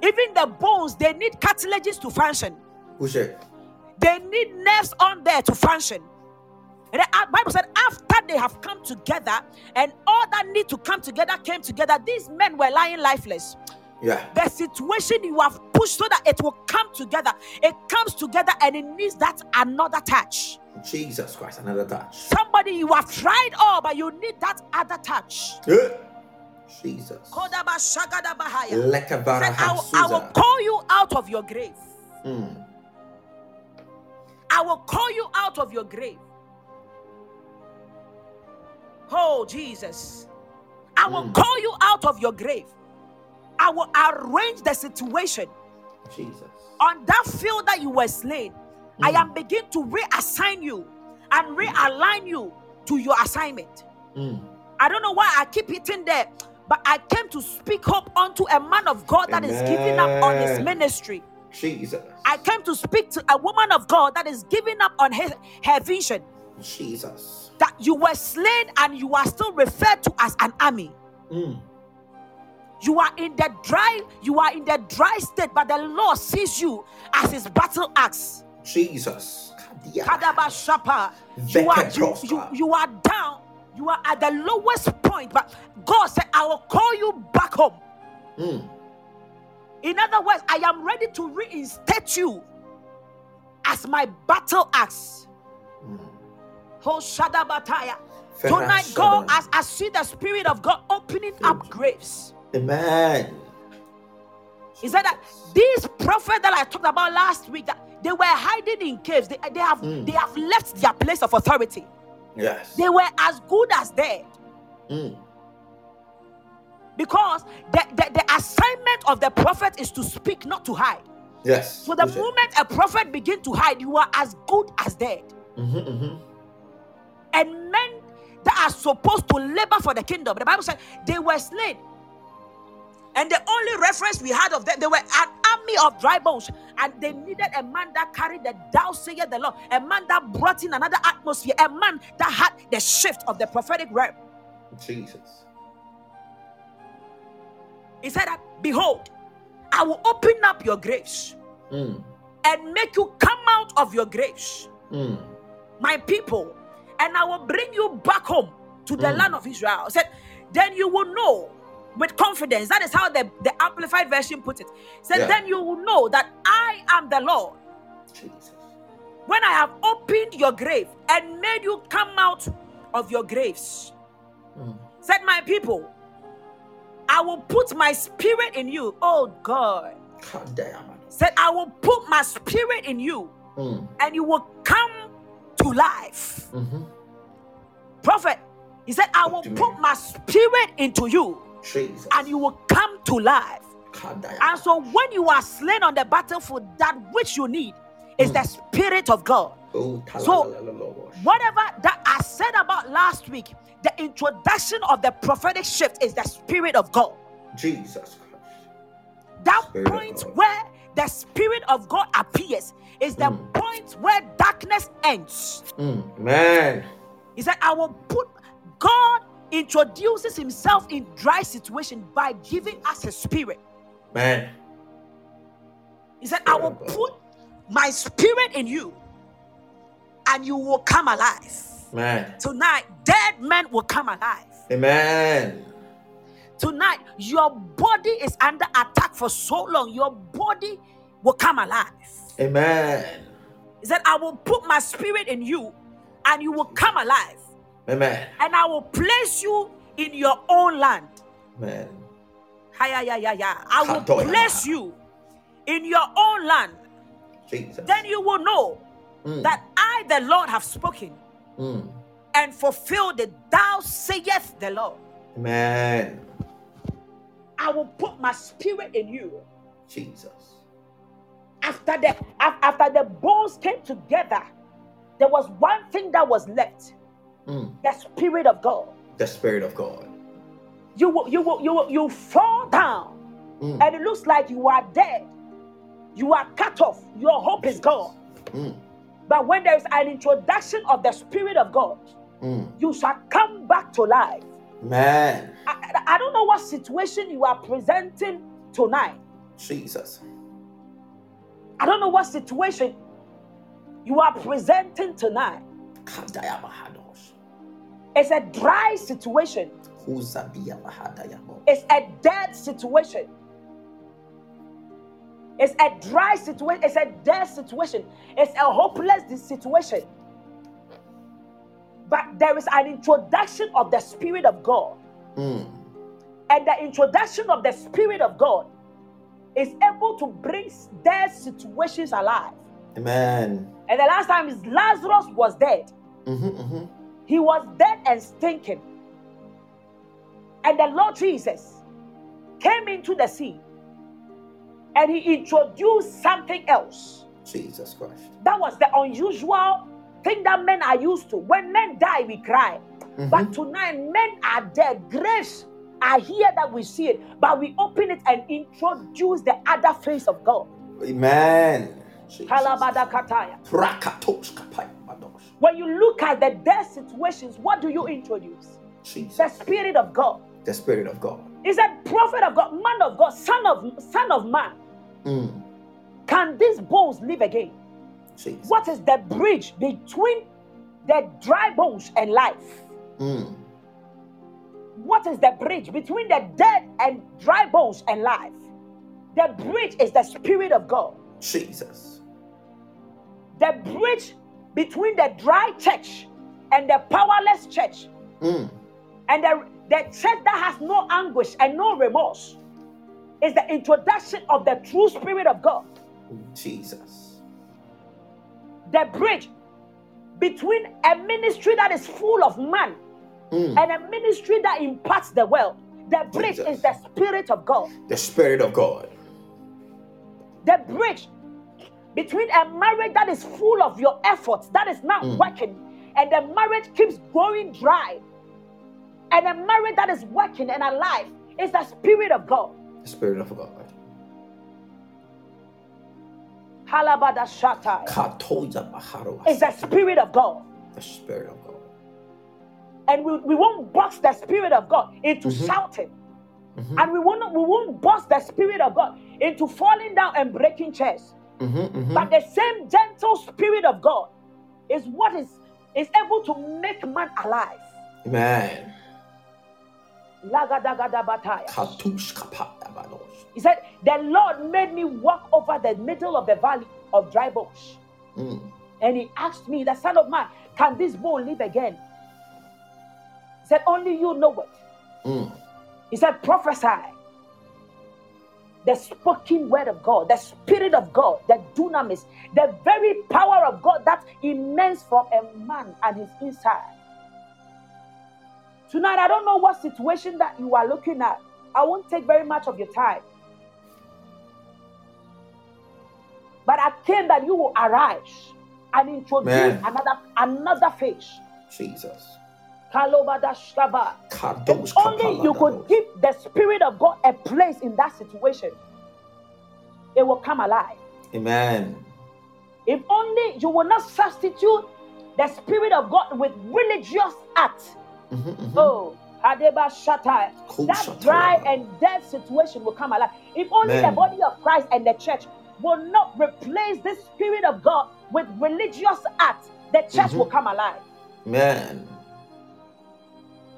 Even the bones, they need cartilages to function. Push it. They need nerves on there to function. And the uh, Bible said, after they have come together, and all that need to come together came together, these men were lying lifeless. Yeah. The situation you have pushed so that it will come together, it comes together and it needs that another touch. Jesus Christ. Another touch. Somebody you have tried all, but you need that other touch. Yeah. Jesus. Kodaba shagada bahaya. Said, I, will, I will call you out of your grave. Mm. I will call you out of your grave. Oh, Jesus. I will Mm. call you out of your grave. I will arrange the situation Jesus. on that field that you were slain. I Mm. am begin to reassign you and realign you to your assignment. Mm. I don't know why I keep hitting there, but I came to speak hope unto a man of God that is giving up on his ministry. Jesus. I came to speak to a woman of God that is giving up on his, her vision. Jesus. That you were slain and you are still referred to as an army. Mm. You are in the dry, you are in the dry state, but the Lord sees you as his battle axe. Jesus. You are you, you, you are down, you are at the lowest point, but God said, I will call you back home. Mm. In other words, I am ready to reinstate you as my battle axe. Mm. Oh, Shadabataya. Tonight, God, as I see the Spirit of God opening up graves. Amen. He said that these prophets that I talked about last week, that they were hiding in caves. They, they have Mm. they have left their place of authority. Yes. They were as good as dead. Mm. Because the, the, the assignment of the prophet is to speak, not to hide. Yes. So the moment a prophet begin to hide, you are as good as dead. Mhm, mhm. And men that are supposed to labor for the kingdom, the Bible said they were slain. And the only reference we had of them, they were an army of dry bones, and they needed a man that carried the thou sayest the Lord, a man that brought in another atmosphere, a man that had the shift of the prophetic realm. Jesus. He said that, behold, I will open up your graves Mm. and make you come out of your graves. Mm. My people, and I will bring you back home to the Mm. land of Israel. Said, then you will know with confidence. That is how the, the amplified version put it. Said, Yeah. then you will know that I am the Lord Jesus. when I have opened your grave and made you come out of your graves. Mm. Said, My people, I will put my spirit in you. Oh God. Kadayama. Said, I will put my spirit in you Mm. and you will come to life. Mhm. Prophet, he said, I will put my spirit into you Jesus. and you will come to life. And so when you are slain on the battlefield, that which you need is the spirit of God. Oh, So- Whatever that I said about last week, the introduction of the prophetic shift is the spirit of God. Jesus Christ. That Spirit point where the spirit of God appears is the Mm. point where darkness ends. Mm. Man. He said, I will put God introduces himself in dry situation by giving us his spirit. Man. He said, I will put my spirit in you and you will come alive. Man. Tonight, dead men will come alive. Amen. Tonight, your body is under attack for so long, your body will come alive. Amen. He said, I will put my spirit in you and you will come alive, Amen. and I will place you in your own land. Amen. Ya, ya, ya. I will place you in your own land. Jesus. Then you will know Mm. that I, the Lord, have spoken Mm. and fulfilled it. Thou sayest the Lord. Amen. I will put my spirit in you. Jesus. After the after the bones came together, there was one thing that was left: Mm. the spirit of God. The Spirit of God. You will, you will, you will, you fall down, Mm. and it looks like you are dead. You are cut off. Your hope is gone. Mm. But when there is an introduction of the spirit of God, Mm. you shall come back to life. Man. I, I- I don't know what situation you are presenting tonight. Jesus. I don't know what situation you are presenting tonight. It's a dry situation. It's a dead situation. It's a dry situation. It's a dead situation. It's a hopeless situation. But there is an introduction of the Spirit of God. Mm. And the introduction of the Spirit of God is able to bring dead situations alive. Amen. And the last time is Lazarus was dead. Mm-hmm, mm-hmm. He was dead and stinking. And the Lord Jesus came into the sea and he introduced something else. Jesus Christ. That was the unusual thing that men are used to. When men die, we cry. Mhm. But tonight, men are dead. Grace are here that we see it, but we open it and introduce the other face of God. Amen. Jesus. Kalabadakataya. Prakatos kapayabados. When you look at the dead situations, what do you introduce? Jesus. The Spirit of God. The Spirit of God. Is that prophet of God, man of God, son of son of man, Mm. can these bones live again? Jesus. What is the bridge between the dry bones and life? Mm. What is the bridge between the dead and dry bones and life? The bridge is the Spirit of God. Jesus. The bridge between the dry church and the powerless church Mm. and the, the church that has no anguish and no remorse is the introduction of the true Spirit of God. Jesus. the bridge between a ministry that is full of man Mm. and a ministry that imparts the world. The bridge Jesus. is the Spirit of God. The Spirit of God. The bridge between a marriage that is full of your efforts, that is not Mm. working, and the marriage keeps going dry, and a marriage that is working and alive is the Spirit of God. The Spirit of God. Halabada shatai Katoya is the Spirit of God. The Spirit of God. And we, we won't box the Spirit of God into Mhm. shouting. Mhm. And we won't we won't box the Spirit of God into falling down and breaking chairs. Mhm, mhm. But the same gentle Spirit of God is what is is able to make man alive. Amen. Lagadagadabataya. Katush kapaya badosh. He said, The Lord made me walk over the middle of the valley of dry bones. Mm. And he asked me, The Son of Man, can this bone live again? He said, Only you know it. Mm. He said, Prophesy. The spoken word of God, the spirit of God, the dunamis, the very power of God that immense from a man and his inside. Tonight, I don't know what situation that you are looking at. I won't take very much of your time. But I came that you will arise and introduce Man. another another face. Jesus. If only you could give the Spirit of God a place in that situation, it will come alive. Amen. If only you will not substitute the Spirit of God with religious acts. Mhm, mhm. Oh, Hadeba Shatai. Cool That shut dry and dead situation will come alive. If only the body of Christ and the church will not replace the Spirit of God with religious acts, the church Mhm. will come alive. Man.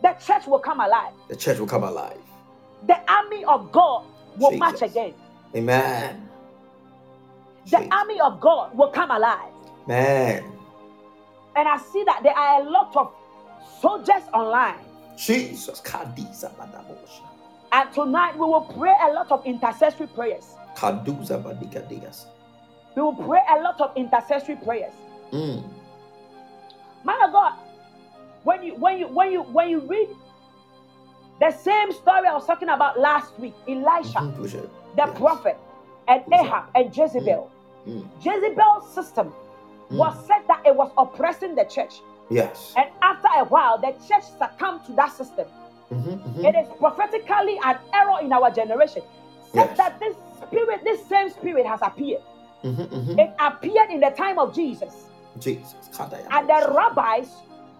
The church will come alive. The church will come alive. The army of God will march again. Amen. The Jesus. army of God will come alive. Man. And I see that there are a lot of soldiers online. Jesus. And tonight we will pray a lot of intercessory prayers. We will pray a lot of intercessory prayers. Mm. Man of God, when you when you when you when you read the same story I was talking about last week, Elijah, Mhm, the Yes. prophet, and. Ahab and Jezebel. Mm. Jezebel's system Mm. was said that it was oppressing the church. Yes. And after a while, the church succumbed to that system. Mhm, mhm. It is prophetically an error in our generation. Said Yes. that this spirit, this same spirit has appeared. Mhm, mhm. It appeared in the time of Jesus. Jesus. And the rabbis,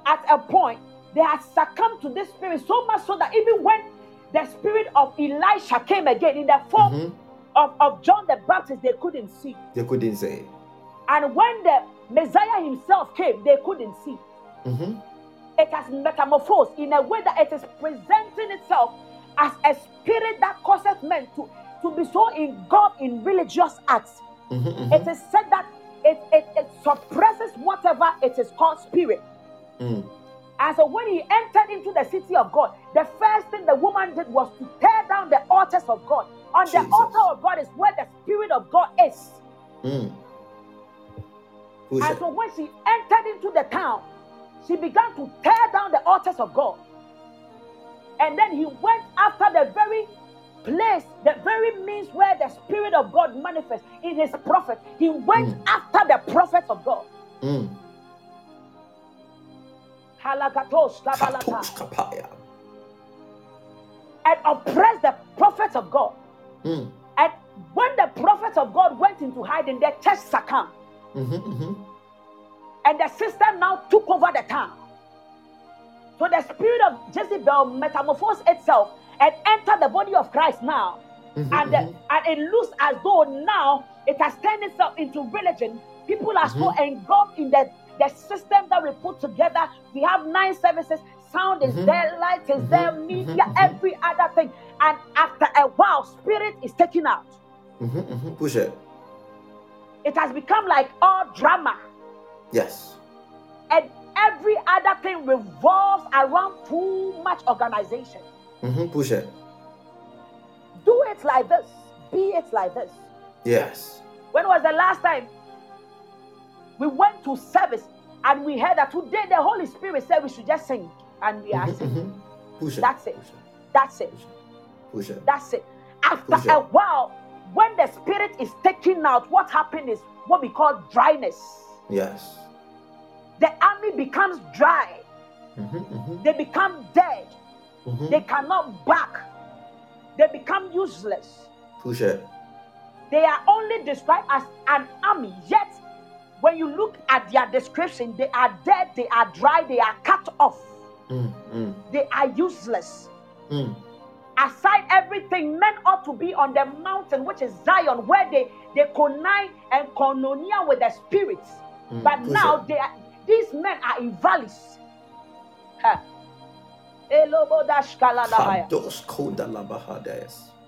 at a point, they had succumbed to this spirit so much so that even when the spirit of Elijah came again in the form Mhm. of, of John the Baptist, they couldn't see. They couldn't say. And when the Messiah himself came, they couldn't see. Mhm. It has metamorphosed in a way that it is presenting itself as a spirit that causes men to, to be so engulfed in religious acts. Mhm, mhm. It is said that it, it, it suppresses whatever it is called spirit. Mm. And so when he entered into the city of God, the first thing the woman did was to tear down the altars of God. On the altar of God is where the Spirit of God is. Mm. And it. so when she entered into the town, she began to tear down the altars of God. And then he went after the very place, the very means where the Spirit of God manifests in his prophet. He went Mm. after the prophets of God. Mm. Halagatos, kabalata, Katosh. And oppressed the prophets of God. Mm. And when the prophets of God went into hiding, their church succumbed. Mhm, mhm. And the system now took over the town. So the spirit of Jezebel metamorphosed itself and entered the body of Christ now. Mhm, And, the- mhm. and it looks as though now it has turned itself into religion. People are so engulfed in the, the system that we put together. We have nine services. Sound is Mhm. there, light is Mhm, there, media, mhm. every other thing. And after a while, spirit is taken out. Mhm, mhm. Push it. It has become like all drama. Yes. and every other thing revolves around too much organization. Push it. Do it like this, be it like this. Yes. When was the last time we went to service and we heard that today the Holy Spirit said we should just sing and we are Mhm, singing? mhm. Push it. That's it. Push. That's it. Push it. That's it. After Push a while, when the Spirit is taken out, what happened is what we call dryness. Yes. The army becomes dry, Mhm, mhm, they become dead, mhm. they cannot back, they become useless. Push it. They are only described as an army, yet, when you look at their description, they are dead, they are dry, they are cut off, Mm, mm, they are useless. mm. Aside everything, men ought to be on the mountain, which is Zion, where they, they connive and koinonia with the spirits. Mm, But now they are, these men are invalids. Ha.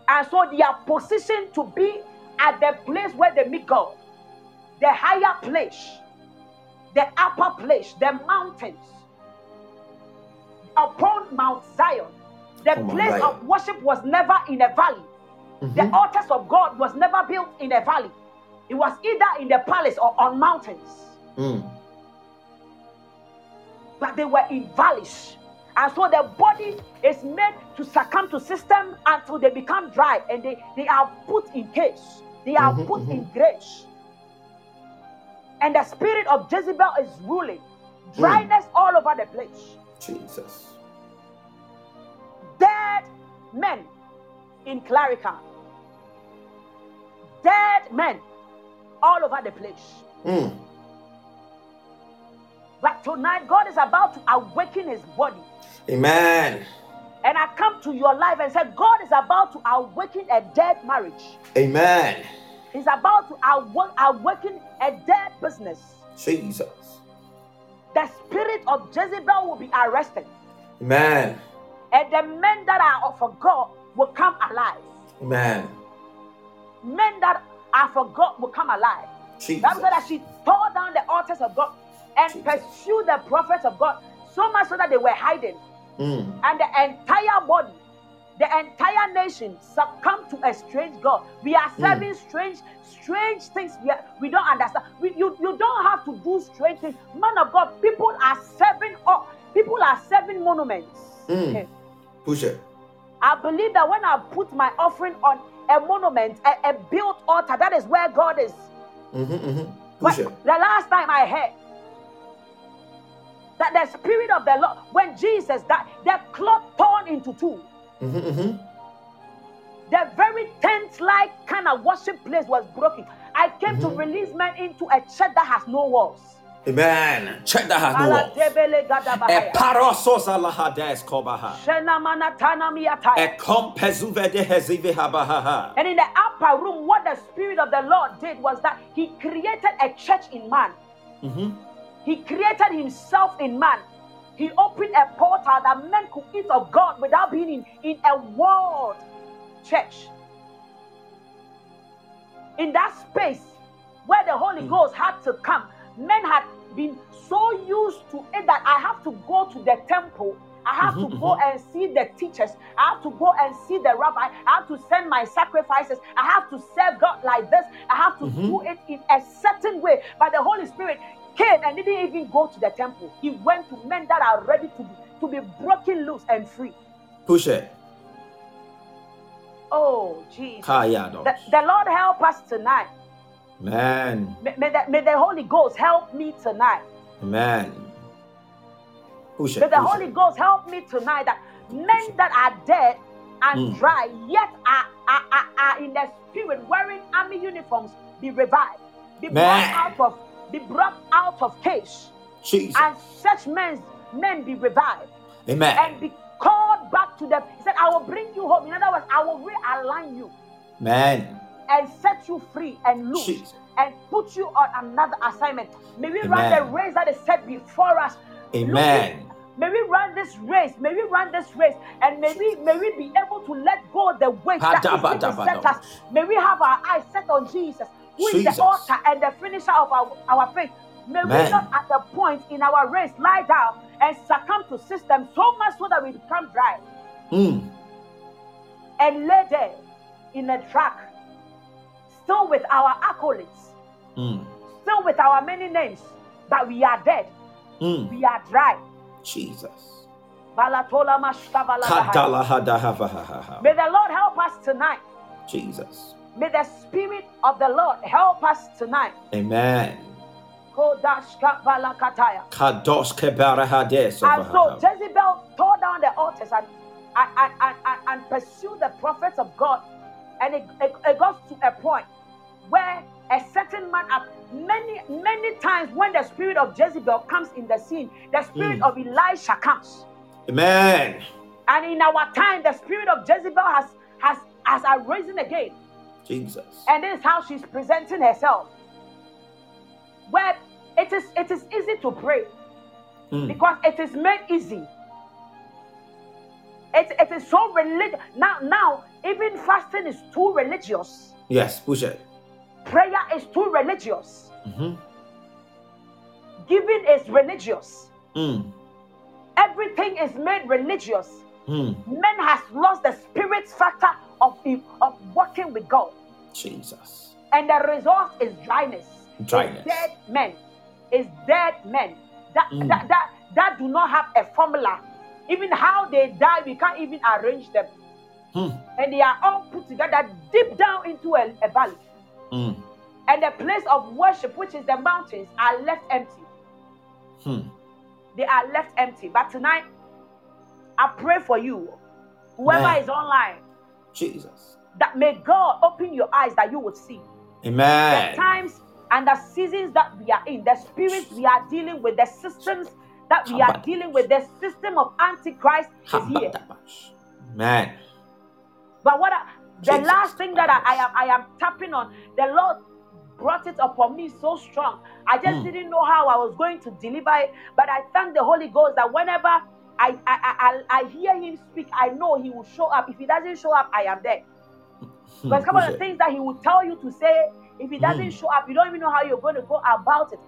And so they are positioned to be at the place where they meet God, the higher place, the upper place, the mountains, upon Mount Zion. The place of worship was never in a valley. Mm-hmm. The altars of God was never built in a valley. It was either in the palace or on mountains. Mm. But they were in valleys. And so the body is made to succumb to system until they become dry and they, they are put in cage. They are mm-hmm, put mm-hmm. in graves. And the spirit of Jezebel is ruling. Dryness mm. all over the place. Jesus. Dead men in Clarica. Dead men all over the place. Mm. But tonight, God is about to awaken his body. Amen. And I come to your life and said, God is about to awaken a dead marriage. Amen. He's about to awaken a dead business. Jesus. The spirit of Jezebel will be arrested. Amen. And the men that are for God will come alive. Amen. Men that are for God will come alive. Jesus. That's why she tore down the altars of God and Jesus. pursued the prophets of God so much so that they were hiding. Mm. And the entire body, the entire nation succumbed to a strange God. We are mm. serving mm. strange, strange things we, are, we don't understand. We, you, you don't have to do strange things. Man of God, people are serving up, people are serving monuments. Mm. Push it. I believe that when I put my offering on a monument, a, a built altar, that is where God is. Mm-hmm, mm-hmm. The last time I heard that the Spirit of the Lord, when Jesus died, the cloth torn into 2 mm-hmm, mm-hmm. The very tent like kind of worship place was broken. I came to mm-hmm. release men into a church that has no walls. Amen. Check that out. E parosos alahades kobaha. E kompezuve de hezive habaha. And in the upper room, what the Spirit of the Lord did was that He created a church in man. Mm-hmm. He created Himself in man. He opened a portal that men could eat of God without being in, in a world church. In that space where the Holy mm. Ghost had to come, men had been so used to it that I have to go to the temple. I have mm-hmm, to go mm-hmm. and see the teachers. I have to go and see the rabbi. I have to send my sacrifices. I have to serve God like this. I have to mm-hmm. do it in a certain way. But the Holy Spirit came and didn't even go to the temple. He went to men that are ready to be to be broken loose and free. Push it. Oh, Jesus. The, the Lord help us tonight. Man. May, may, the, may the Holy Ghost help me tonight. Amen. Push it, may the push Holy it. Ghost help me tonight that men that are dead and mm. dry yet are, are, are, are, in the spirit wearing army uniforms be revived. Be Man. brought out of be brought out of cage. Jesus. And such men men be revived. Amen. And be called back to them. He said, I will bring you home. In other words, I will realign you. Man and set you free and loose Jesus. and put you on another assignment. May we Amen. run the race that is set before us. Amen. Looking, may we run this race. May we run this race, and may we may we be able to let go of the weight that is set us. May we have our eyes set on Jesus, who is the author and the finisher of our, our faith. May Man. we not at the point in our race lie down and succumb to systems so much so that we become dry mm. and lay there in a track still with our accolades, mm. still with our many names, but we are dead. Mm. We are dry. Jesus. May the Lord help us tonight. Jesus. May the Spirit of the Lord help us tonight. Amen. And so Jezebel tore down the altars and, and, and, and, and pursued the prophets of God. And it, it, it got to a point where a certain man up many many times when the spirit of Jezebel comes in the scene, the spirit mm. of Elijah comes. Amen. And in our time, the spirit of Jezebel has has has arisen again. Jesus. And this is how she's presenting herself. Where it is it is easy to pray Mm. because it is made easy. It, it is so religious. Now, now, even fasting is too religious. Yes, push it. Prayer is too religious. Mm-hmm. Giving is religious. Mm. Everything is made religious. Mm. Men has lost the spirit factor of, of working with God. Jesus. And the result is dryness. It's Dryness. dead men. It's dead men. That, Mm. that, that, that do not have a formula. Even how they die, we can't even arrange them. Hmm. And they are all put together deep down into a, a valley. Mm. And the place of worship, which is the mountains, are left empty. Hmm. They are left empty. But tonight, I pray for you, whoever Amen. is online, Jesus. That may God open your eyes that you would see. the Amen. times and the seasons that we are in, the spirits we are dealing with, the systems that we are dealing with, the system of Antichrist is here. Amen. But what I, the Jesus last thing that I, I am I am tapping on, the Lord brought it upon me so strong. I just Mm. didn't know how I was going to deliver it, but I thank the Holy Ghost that whenever I I, I, I I hear Him speak, I know He will show up. If He doesn't show up, I am there. Hmm. Because some of the things that he will tell you to say, if he doesn't Mm. show up, you don't even know how you're going to go about it.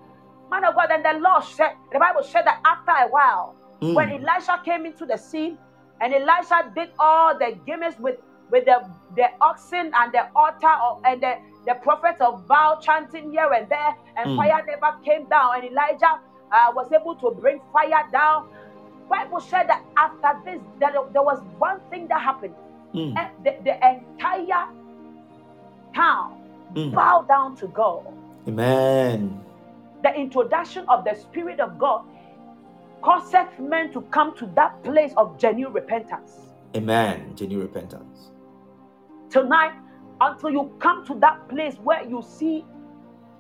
Man of God, and the Lord said, the Bible said that after a while, Mm. when Elisha came into the scene, and Elisha did all the gimmicks with with the, the oxen and the altar of, and the, the prophet of Baal chanting here and there, and Mm. fire never came down, and Elijah uh, was able to bring fire down. Bible said that after this, there, there was one thing that happened. Mm. The, the entire town Mm. bow down to God. Amen. The introduction of the Spirit of God causeth men to come to that place of genuine repentance. Amen. Genuine repentance. Tonight, until you come to that place where you see,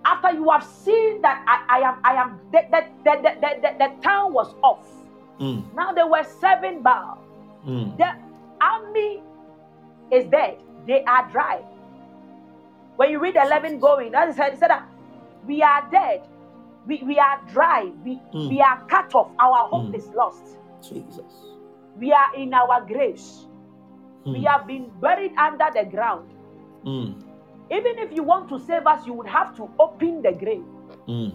after you have seen that I, I am, I am, the, the, the, the, the, the, town was off. Mm. Now they were seven Baal. Mm. The army is dead. They are dry. When you read 11 going, that is said, it said that we are dead. We, we are dry. We, Mm. we are cut off. Our hope Mm. is lost. Jesus. We are in our graves. We Mm. have been buried under the ground. Mm. Even if you want to save us, you would have to open the grave. Mm.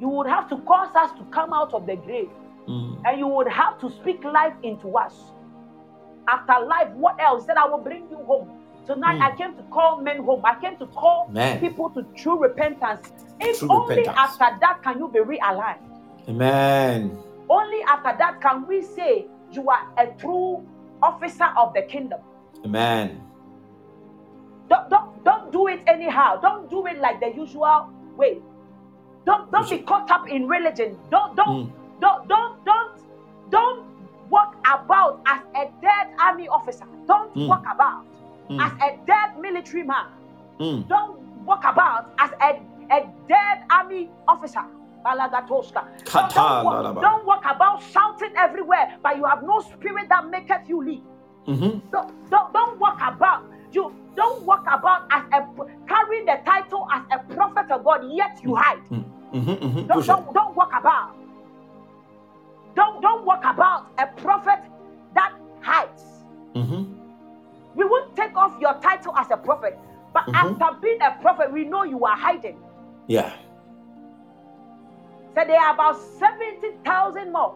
You would have to cause us to come out of the grave. Mm. And you would have to speak life into us. After life, what else? Then I will bring you home. Tonight, Mm. I came to call men home. I came to call Amen. people to true repentance. If True only repentance. after that can you be realigned. Amen. Only after that can we say you are a true officer of the kingdom. Amen. Don't, don't, don't do it anyhow. Don't do it like the usual way. Don't don't be caught up in religion. Don't don't Mm. don't don't don't don't walk about as a dead army officer. Don't Mm. walk about Mm. as a dead military man. Mm. Don't walk about as a, a dead army officer. Balagatoska. Don't, don't, walk, don't walk about shouting everywhere, but you have no spirit that maketh you leave. Mhm. Don't, don't, don't walk about. You don't walk about as a carrying the title as a prophet of God, yet you hide. Mhm. Mhm. Don't, Push don't, don't walk about. Don't don't walk about a prophet that hides. Mhm. We won't take off your title as a prophet, but Mhm. after being a prophet, we know you are hiding. Yeah. So there are about 70,000 more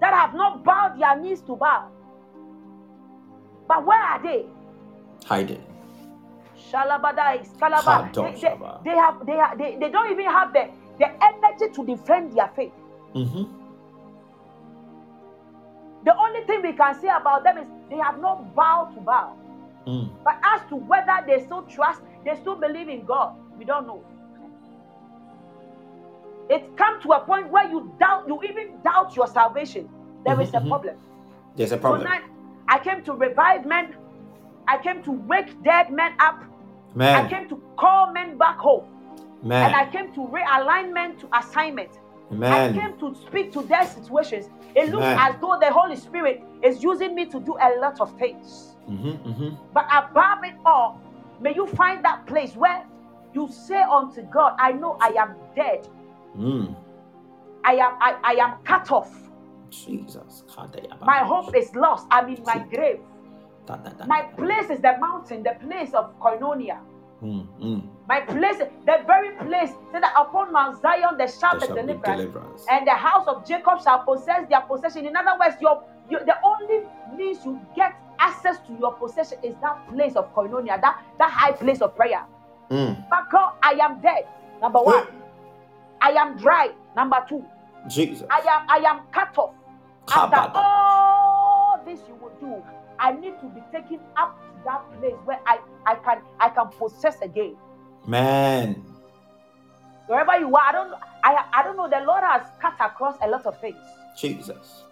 that have not bowed their knees to Baal. But where are they? Hiding. Shalabadai, Scalaba. They, they, they have they, have, they, they don't even have the, the energy to defend their faith. Mhm. The only thing we can say about them is they have not bowed to Baal. Mm. But as to whether they still trust, they still believe in God, we don't know. It come to a point where you doubt, you even doubt your salvation. There is Mhm, a mhm. problem. There's a problem. Tonight, I came to revive men. I came to wake dead men up. Man. I came to call men back home. Man. And I came to realign men to assignment. I came to speak to their situations. It looks Amen. as though the Holy Spirit is using me to do a lot of things. Mhm. Mhm. But above it all, may you find that place where you say unto God, I know I am dead. Mm. I am I, I am cut off. Jesus. My hope is lost. I'm in my grave. My place is the mountain, the place of koinonia. Mm, mm. My place, the very place, said that upon Mount Zion there shall There be shall deliverance, deliverance. and the house of Jacob shall possess their possession. In other words, your, your the only means you get access to your possession is that place of koinonia, that that high place of prayer. Mm. But God, I am dead. Number one, I am dry. Number two, Jesus. I am I am cut off. After all this you will do, I need to be taken up that place where I, I can I can possess again. Man. Wherever you are, I don't I I don't know. The Lord has cut across a lot of things. Jesus.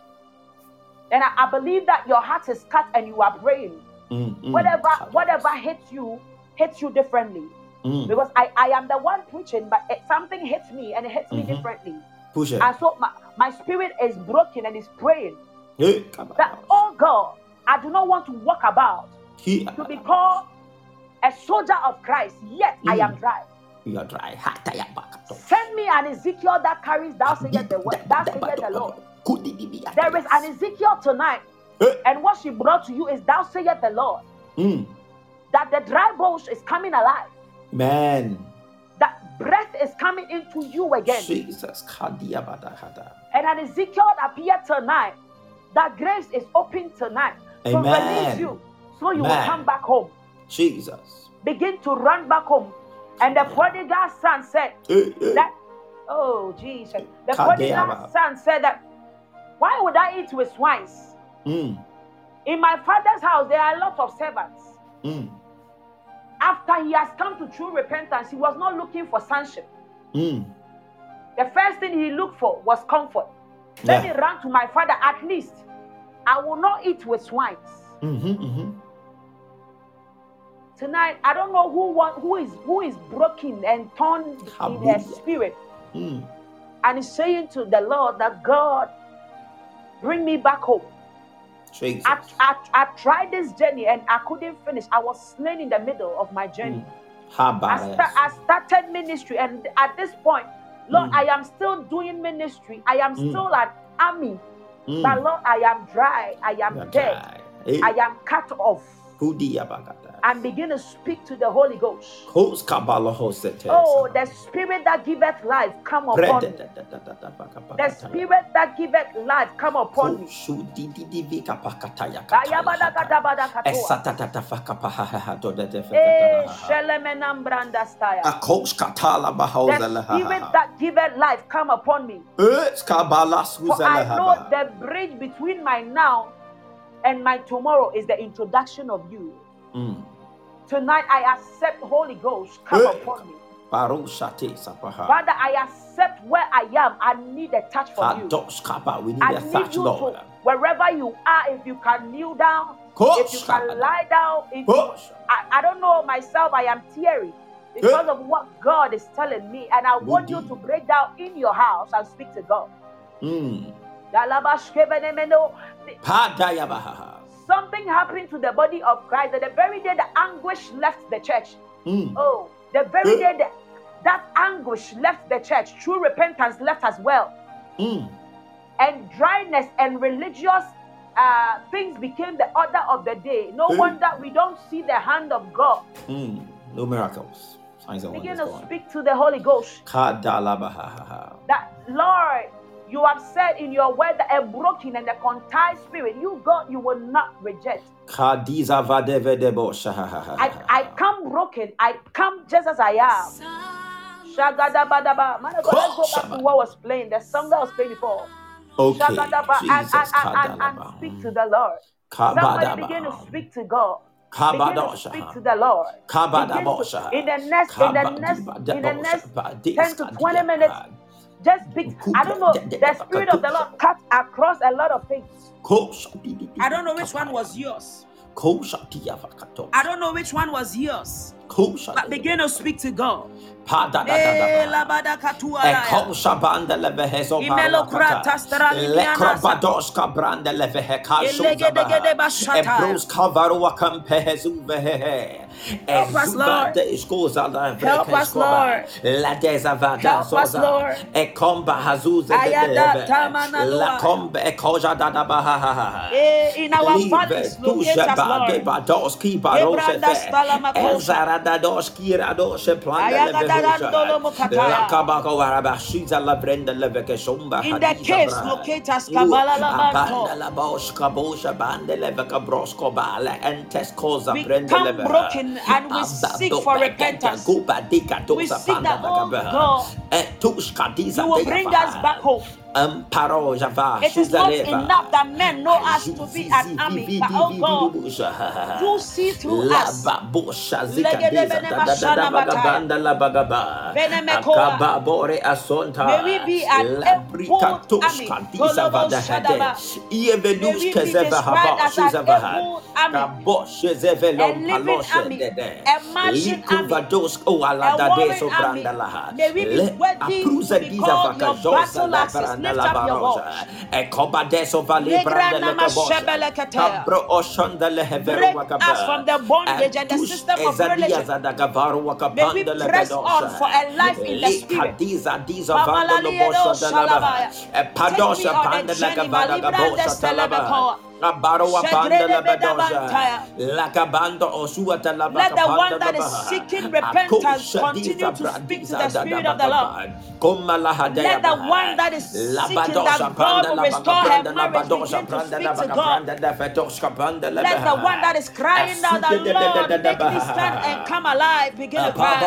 And I, I believe that your heart is cut and you are praying. Mm, mm. Whatever whatever hits you, hits you differently. Mm. Because I, I am the one preaching, but it, something hits me and it hits me Mhm. differently. Push it. And so my, my spirit is broken and is praying Hey, that, oh God, I do not want to walk about He- to be called a soldier of Christ, yet I am Mm. dry. You are dry. Send me an Ezekiel that carries thou sayest the word, thou sayest the Lord. There is an Ezekiel tonight, Hey. and what she brought to you is thou sayest the Lord, Mm. that the dry bones is coming alive, Man. that breath is coming into you again. Jesus. Kadia bada hada. And an Ezekiel appeared tonight, that grace is open tonight to release Amen. you so you will come back home. Jesus. Begin to run back home. And the prodigal son said, Hey, hey. that oh Jesus. The prodigal son said that why would I eat with swines? Mm. In my father's house there are a lot of servants. Mm. After he has come to true repentance, he was not looking for sonship. Mm. The first thing he looked for was comfort. Let Yeah. me run to my father at least. I will not eat with swines. Mm-hmm, mm-hmm. Tonight, I don't know who want, who is who is broken and torn in their spirit Mm. and is saying to the Lord that God bring me back home. Jesus. I, I, I tried this journey and I couldn't finish. I was slain in the middle of my journey. I, sta- I started ministry, and at this point, Lord, Mm. I am still doing ministry. I am Mm. still an army, Mm. but Lord, I am dry. I am You are dead. Hey. I am cut off. And begin to speak to the Holy Ghost. Oh, the spirit that giveth life, come upon me. The spirit that giveth life, come upon me. Kayabadakadabadakatoa. Shelemenambrandastaya. Akos katala The spirit that giveth life, come upon me. For I know the bridge between my now and my tomorrow is the introduction of you. Mm. Tonight I accept Holy Ghost, come Eh. upon me. Father, I accept where I am. I need a touch from you. We need I a need touch, you Lord. to, wherever you are, if you can kneel down, if you can lie down, if you, I, I don't know myself, I am teary because of what God is telling me. And I want you to break down in your house and speak to God. Mm. Bahaha. Something happened to the body of Christ that the very day the anguish left the church. Mm. Oh, the very Eh. day that, that anguish left the church, true repentance left as well. Mm. and dryness and religious uh, things became the order of the day. No Eh. wonder we don't see the hand of God. Mm. No miracles. Signs Begin to going. speak to the Holy Ghost that, Lord, you have said in your word that a broken and a contrite spirit, you, God, you will not reject. I, I come broken. I come just as I am. Shagadabadaba. Man God, let's go back to what was playing, the song that was playing before. Okay. Shagadaba, and, and, and, and, and speak to the Lord. Somebody begin to speak to God. Begin to speak to the Lord. Begin to, in the next, in the next, in the next 10 to 20 minutes, just speak. I don't know. The Spirit of the Lord cut across a lot of things. I don't know which one was yours. yours. I don't know which one was yours. But begin to speak to God. Pa Eh. Help us, Lord. Ezubade iskoza la Help us. Lord. La us, soza. Lord. Ekomba hazuze Ayada dedebe. tamana La lua. kombe ekoja dada bahaha. Eh, in our valleys, tu locate us, Lord. badoski barose Ebranda stala makosha. Ezara dadoski radoshe planda Ayagadadandolo mokataya. Lakabako warabashiza la brenda leveke shomba In the bra. locate us, Ooh, Kabala Lamanto. abanda la boshka bosha bande leveka brosko bala entes koza We come broken and we seek for repentance. Oh we seek that, oh God, eh, diza You will bring us back home. Java It is not enough that men know us to be an army, but oh God, you see through us. May we be an able army. diza Tolobo vada shadaba. hede. May Ievelus we be kezeva described haba as an shizabaha. able army. Kaboshe zeve A lom living paloshe army. dede. A marching army. A warring army. May we be worthy apruza to be diza called your battle la axes. branda Lift la barosa. voice. Ekoba deso vali Legra branda nama le kabosha. shebele ketea. Kabro oshonda le heveru Break wakaba. us from the bondage and the system of ezadia religion. zadagavaru May we wakapanda le press bedosha. on for a life in the spirit. Likadiza diza Pamala vanda lo liedo bosha de la shalabaya. E Take me padosha on a panda la journey, kavada Malibranda gabosha talaba. Stelebekoa. Abaro wapanda Shegrede la beda bedosha. bantaya. La kabando osua talaba Let the one that is seeking repentance continue to speak to the Spirit of the Lord. bagaba. Koma la hadaya Let the one that is seeking that God will restore her marriage begin to speak to God. bagabranda la fetoshka panda la Let the one that is crying out, de Lord, make me stand and come alive, begin to cry.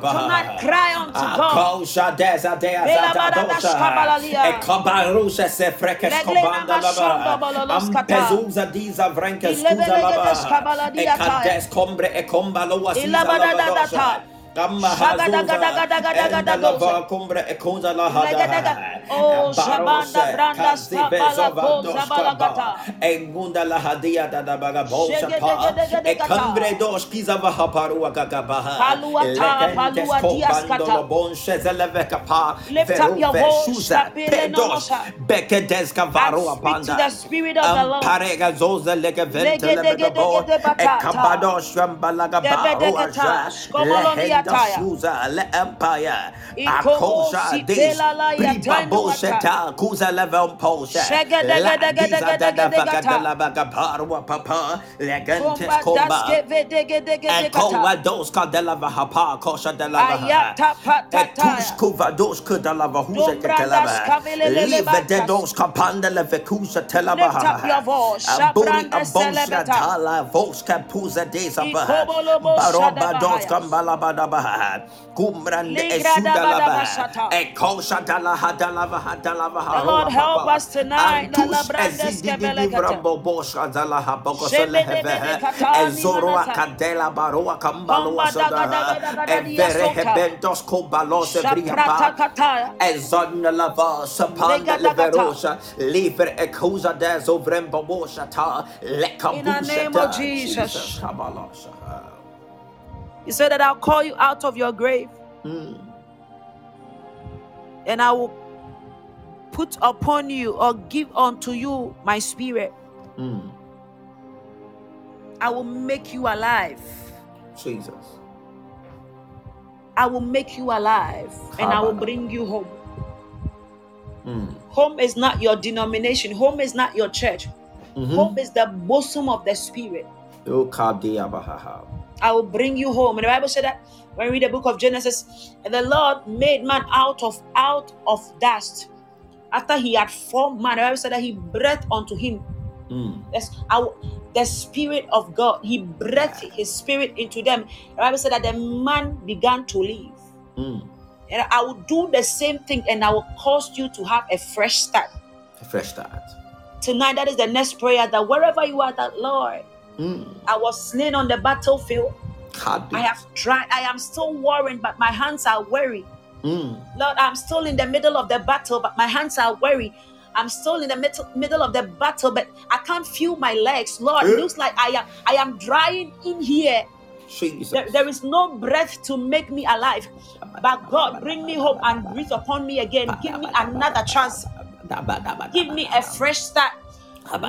Tonight, cry unto God. Akosha deza deza Bela da bada dosha. dashkabalalia. Kabarusha se frekes Legle kobanda la namashamba ba. bololoskata. Ampezuza diza vrenkes kuza Ilebelege la. E deskabaladia taya. kombre e kombalo wasiza la Ilabada ba dada dosha. Ta. Amma Shagadagadagadagadagadagoze. enda la va kombre konza la Legadega. hada. Oh, Barose Shabanda Branda kazive Skapala zova Koza doshka Balagata. ba. Ngunda la hadia. E dos. Paluata, palua. Lift up your voice, the Spirit of the Lord. Zoza lega shambalaga. Suza le empire akosha si des pela la ya briba tainu bosheta kuza level posha la diza dada vaga dala baga barwa papa Komba komba daske vedegedegedegata. Ekowa dos ka dela vahapa kosha dela Ayata patataya. Etush kuva dos ka dela vahuza ke Dombrandas Live de batas. panda le vekusa telaba. Lift up your voice. Aburi Shabrandas abosha celebeta. tala vos puza desa ba. Ikobolobo Baroba dos balabada ba. Kumbrande Lingrada esuda la ba. badabashata. Ekosha dela hadala vahadala Lord help us tonight. Antush Nalabrandas ezidi di bosha dela haboko Shebede sele bede heve. katani Ezoroa manata. baroa kambalo Komba daga daga wasada. daga daga Evere hebentos kobalos Shaprata evriapa. lava sapanda Legadagata. Liver ekuza dezo vrembo bosha ta. In the name of. Jesus. Jesus. He said that I'll call you out of your grave Mm. and I will put upon you or give unto you my spirit. Mm. I will make you alive. Jesus. I will make you alive and I will bring you home. Mm. Home is not your denomination, home is not your church. Mhm. Home is the bosom of the spirit. O kadia bahaha. I will bring you home. And the Bible said that when we read the book of Genesis, and the Lord made man out of out of dust. After he had formed man, the Bible said that he breathed unto him. Mm. That's our the spirit of God. He breathed his spirit into them. The Bible said that the man began to live. Mm. And I will do the same thing, and I will cause you to have a fresh start. A fresh start. Tonight, that is the next prayer that wherever you are, that Lord, Mm. I was slain on the battlefield. I have tried, I am still warring, but my hands are weary. Mm. Lord, I'm still in the middle of the battle, but my hands are weary. I'm still in the middle, middle of the battle, but I can't feel my legs. Lord, it Eh. looks like I am I am drying in here. There, there is no breath to make me alive. But God, bring me hope and breathe upon me again. Give me another chance. Give me a fresh start.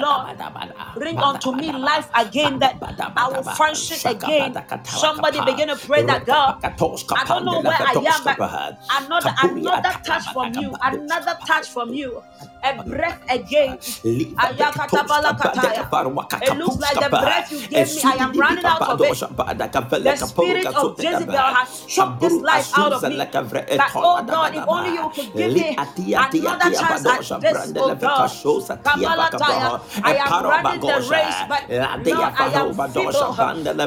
Lord, bring unto me life again that I will function again. Somebody begin to pray that God, I don't know where I am, but another, another touch from you, another touch from you, a breath again. It looks like the breath you gave me, I am running out of it. The spirit of Jezebel has choked this life out of me. But oh God, if only you could give me another chance at this, oh God. I am running the race, but Lord, I am feeble.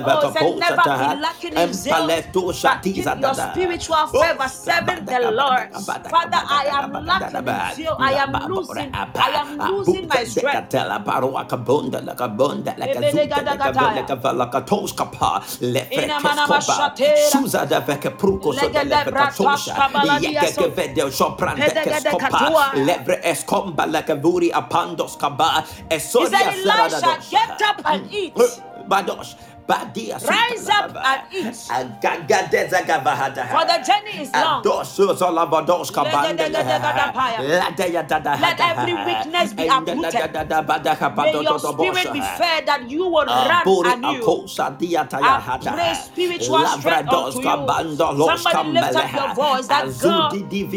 Oh, said never be lacking in zeal, but keep your spiritual fervor serving the Lord. Father, I am lacking in zeal. I am losing. I am losing my strength. Levre escomba like a buri apandos kaba He said, Elijah, get up and hmm. eat. Badosh. Rise up and eat. For For the journey is long. Let every weakness be uprooted. May your spirit be fed that you will run anew. I pray spiritual strength unto you. Somebody lift up your voice that God,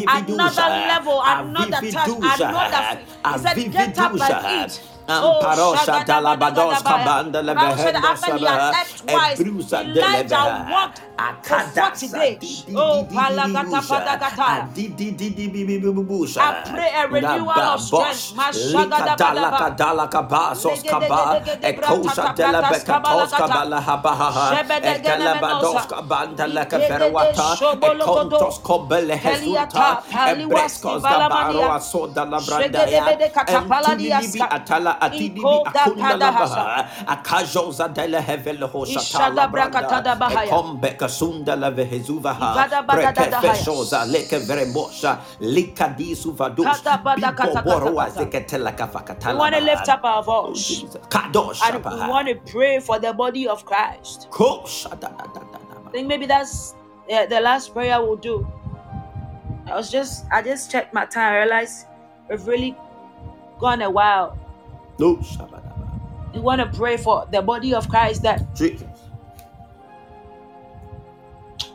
another level, another touch, another. He said, get up and eat. Amparosha dalabados kabanda levehendo sabaha ebrusa Elijah walked for 40 days. Oh, palagata padagata. I pray a renewal of strength. Mashagada Dalaka dalaka basos kaba ekosha delebekatos kabala habaha ekelebados kabanda leka ekontos kobele hezuta ebreskos gabaro asoda labranda ya. entilibi atala atidibi akunda labaha akajoza dele hevele hoshata labranda ekombe kasunda la vehezuvaha prekefeshoza leke veremosha likadisu vadus bipo borwa zeketela We want to lift up our Oh, voice. And we want to pray for the body of Christ. I think maybe that's uh, the last prayer we'll do. I was just, I just checked my time. I realized we've really gone a while. No. We want to pray for the body of Christ that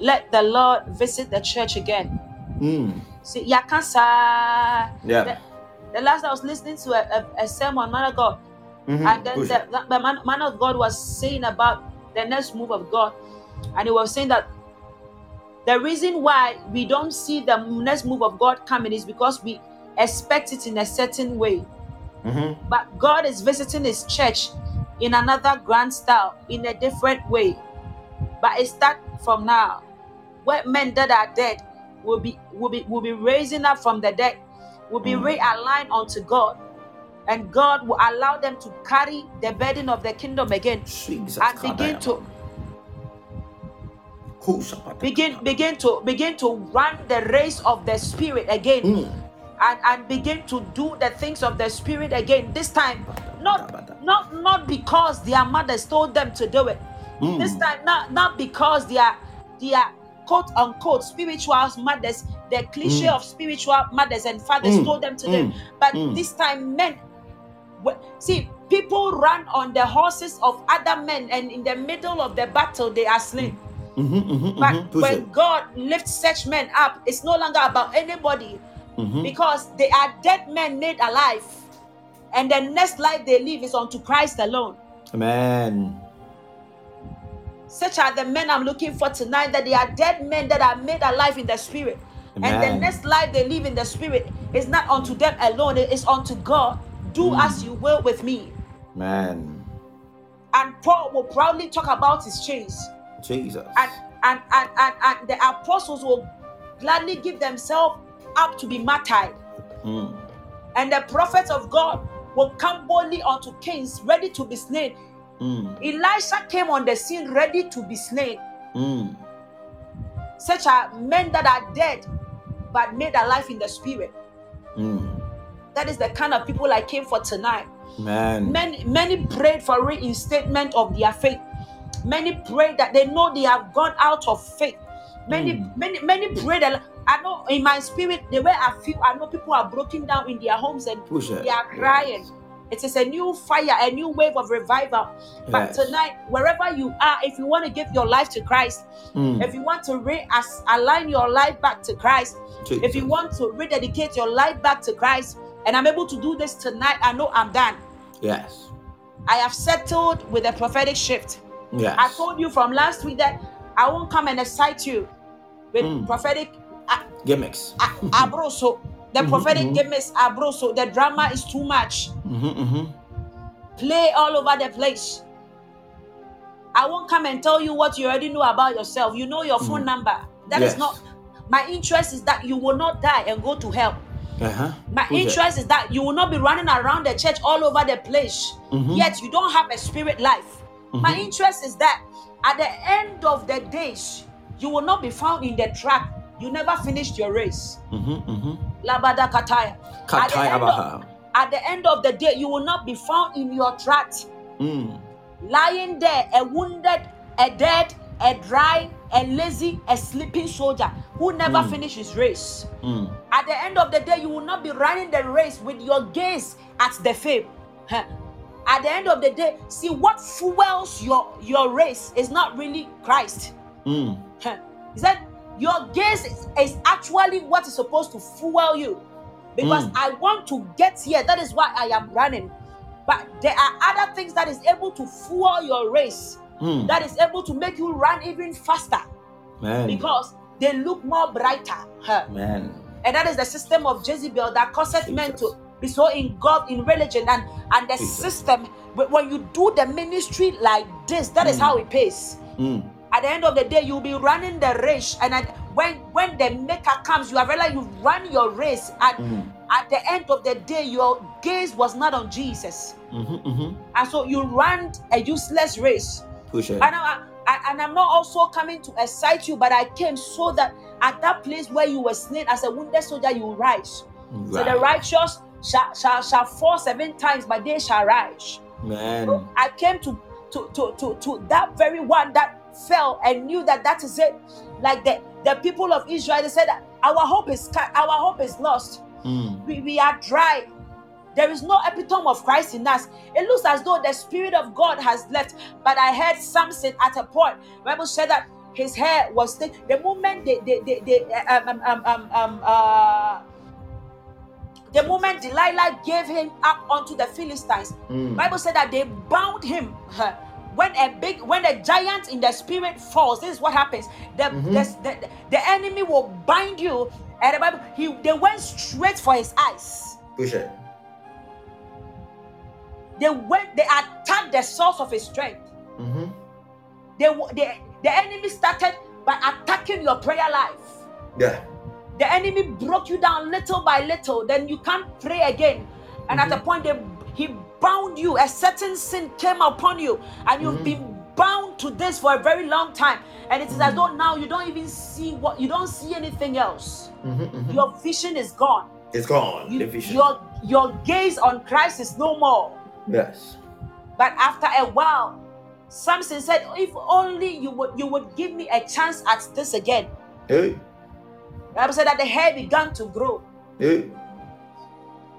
let the Lord visit the church again. Mm. See, yakasa. Yeah. The, the last I was listening to a, a, a sermon, man of God, Mhm. and then Push the, the man, man of God was saying about the next move of God, and he was saying that the reason why we don't see the next move of God coming is because we expect it in a certain way. Mhm. But God is visiting His church in another grand style, in a different way. But it starts from now, where men that are dead will be will be will be raising up from the dead, will be Mm. realigned unto God, and God will allow them to carry the burden of the kingdom again Jesus. and begin to begin begin to begin to run the race of the spirit again Mm. And and begin to do the things of the spirit again this time not not not because their mothers told them to do it this Mm. time not not because they are they are quote unquote spiritual mothers the cliche Mm. of spiritual mothers and fathers Mm. told them to do Mm. but Mm. this time men see people run on the horses of other men and in the middle of the battle they are slain Mhm, mhm, but mhm. When. God lifts such men up, it's no longer about anybody Mhm. because they are dead men made alive. And the next life they live is unto Christ alone. Amen. Such are the men I'm looking for tonight, that they are dead men that are made alive in the spirit. And the next life they live in the spirit is not unto them alone, it is unto God. Do Mm. as you will with me. Amen. And Paul will proudly talk about his chains. Jesus. and and and and, and the apostles will gladly give themselves up to be martyred Mm. and the prophets of god will come boldly unto kings ready to be slain Mm. elijah came on the scene ready to be slain Mm. such are men that are dead but made alive in the spirit Mm. that is the kind of people i came for tonight Amen. many many prayed for reinstatement of their faith Many pray that they know they have gone out of faith. Many, Mm. many, many pray that I know in my spirit, the way I feel, I know people are broken down in their homes and they are crying. It is a new fire, a new wave of revival. But Yes. tonight, wherever you are, if you want to give your life to Christ, Mm. if you want to re-align your life back to Christ, if you want to rededicate your life back to Christ, and I'm able to do this tonight, I know I'm done. Yes. I have settled with a prophetic shift. Yes. I told you from last week that I won't come and excite you with Mm. prophetic Gimmicks. abroso. The Mhm, prophetic mhm. gimmicks abroso. The drama is too much. Mm-hmm, mm-hmm. Play all over the place. I won't come and tell you what you already know about yourself. You know your phone number. That is Yes. not my interest is that you will not die and go to hell. Uh-huh. My Who's interest is that you will not be running around the church all over the place, Mhm. yet you don't have a spirit life. My Mhm. interest is that at the end of the days, you will not be found in the track. You never finished your race. Mm-hmm, mm-hmm. Labada kataya. At the, end of, at the end of the day, you will not be found in your track, Mm. lying there, a wounded, a dead, a dry, a lazy, a sleeping soldier who never Mm. finished his race. Mm. At the end of the day, you will not be running the race with your gaze at the fame. Huh. At the end of the day, see what fuels your, your race is not really Christ. Mm. Huh. Is that your gaze is, is actually what is supposed to fuel you? Because Mm. I want to get here. That is why I am running. But there are other things that is able to fuel your race, Mm. that is able to make you run even faster Man. because they look more brighter. Huh. Man. And that is the system of Jezebel that causes men to be so engulfed in religion and and the Jesus. system. But when you do the ministry like this, that is Mm. how it pays. Mm. At the end of the day, you'll be running the race, and at, when when the maker comes, you have realized you run your race, and Mm. at the end of the day, your gaze was not on Jesus, Mm-hmm, mm-hmm. and so you ran a useless race. Push it. And, I, I, and I'm not also coming to excite you, but I came so that at that place where you were slain as a wounded soldier, you rise. So the righteous shall, shall, shall fall seven times, but they shall rise. So Man. I came to, to, to, to, to that very one that fell and knew that that is it. Like the, the people of Israel, they said our hope is cut, our hope is lost. Mm. We, we are dry. There is no epitome of Christ in us. It looks as though the Spirit of God has left. But I heard Samson at a point. Bible said that his hair was thick. The moment they, they, they, they um, um, um, um, um, uh, the moment Delilah gave him up unto the Philistines, Mm. Bible said that they bound him. When a big, when a giant in the spirit falls, this is what happens. The, Mhm. the, the, the enemy will bind you. And the Bible, he they went straight for his eyes. Push it. They went, they attacked the source of his strength. Mm-hmm. They, w- the, the enemy started by attacking your prayer life. Yeah. The enemy broke you down little by little. Then you can't pray again. And at a point, they, he bound you. A certain sin came upon you, and you've Mhm. been bound to this for a very long time. And it is as though now you don't even see what you don't see anything else. Mm-hmm, mm-hmm. Your vision is gone. It's gone. You- your your gaze on Christ is no more. Yes. But after a while, Samson said, "If only you would you would give me a chance at this again." Hey. The Bible said that the hair began to grow. Hey.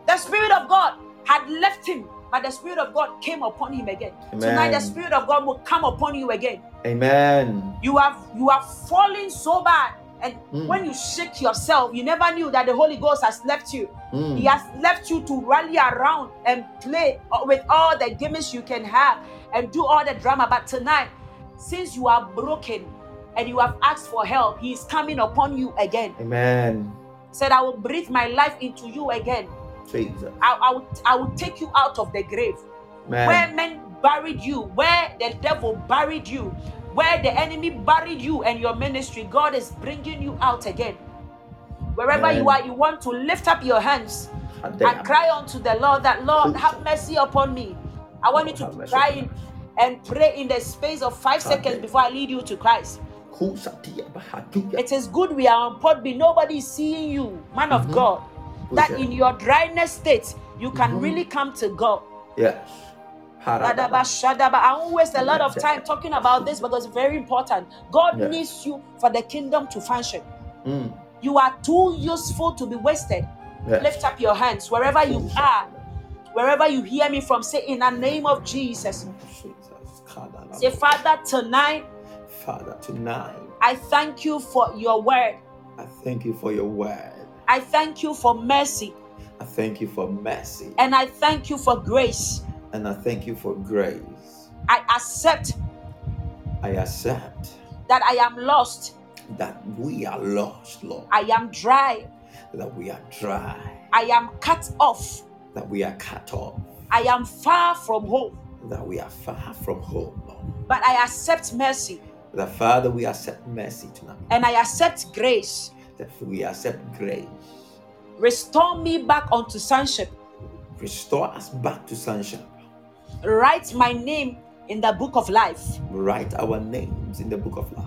The Spirit of God had left him, but the Spirit of God came upon him again. Tonight, the Spirit of God will come upon you again. Amen. You have you have fallen so bad, and Mm. when you shake yourself, you never knew that the Holy Ghost has left you. Mm. He has left you to rally around and play with all the gimmicks you can have and do all the drama. But tonight, since you are broken and you have asked for help, He is coming upon you again. Amen. Said, I will breathe my life into you again. Jesus. I, I, will, I will take you out of the grave Man. where men buried you, where the devil buried you, where the enemy buried you and your ministry. God is bringing you out again. Wherever you are, you want to lift up your hands and cry unto the Lord that Lord have mercy upon me. I want Lord, you to cry in and pray in the space of five God seconds before I lead you to Christ. It is good we are on Podbean. Nobody is seeing you, man of Mhm. God. That in your dryness state, you can Mhm. really come to God. Yes. I won't waste a lot of time talking about this because it's very important. God Yes. needs you for the kingdom to function. Mm. You are too useful to be wasted. Yes. Lift up your hands wherever you are, wherever you hear me from. Say, In the name of Jesus. Jesus. Say, Father, tonight Father, tonight I thank you for your word. I thank you for your word. I thank you for mercy. I thank you for mercy. And I thank you for grace. And I thank you for grace. I accept I accept that I am lost. that we are lost, Lord. I am dry. That we are dry. I am cut off. That we are cut off. I am far from home. That we are far from home, Lord. But I accept mercy That Father, we accept mercy tonight. and I accept grace. That we accept grace. Restore me back onto sonship. Restore us back to sonship. Write my name in the book of life. Write our names in the book of life.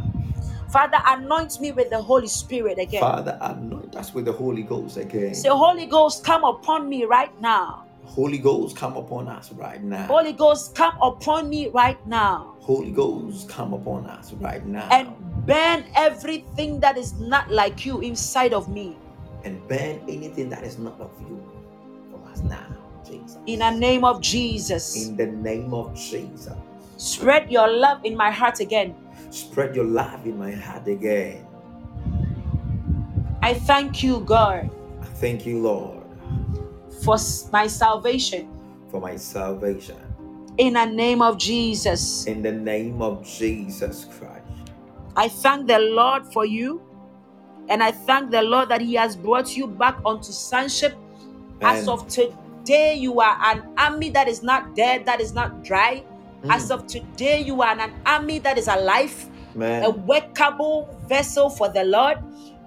Father, anoint me with the Holy Spirit again. Father, anoint us with the Holy Ghost again. Say, Holy Ghost, come upon me right now. Holy Ghost, come upon us right now. Holy Ghost, come upon me right now. Holy Ghost, come upon us right now. And burn everything that is not like you inside of me. and burn anything that is not of you from us now, Jesus. In the name of Jesus. In the name of Jesus. Spread your love in my heart again. Spread your love in my heart again. I thank you, God, I thank you, Lord, for my salvation. for my salvation. In the name of Jesus. In the name of Jesus Christ. I thank the Lord for you. And I thank the Lord that He has brought you back onto sonship. As of today, you are an army that is not dead, that is not dry. Mm. As of today, you are an army that is alive, Man, a workable vessel for the Lord.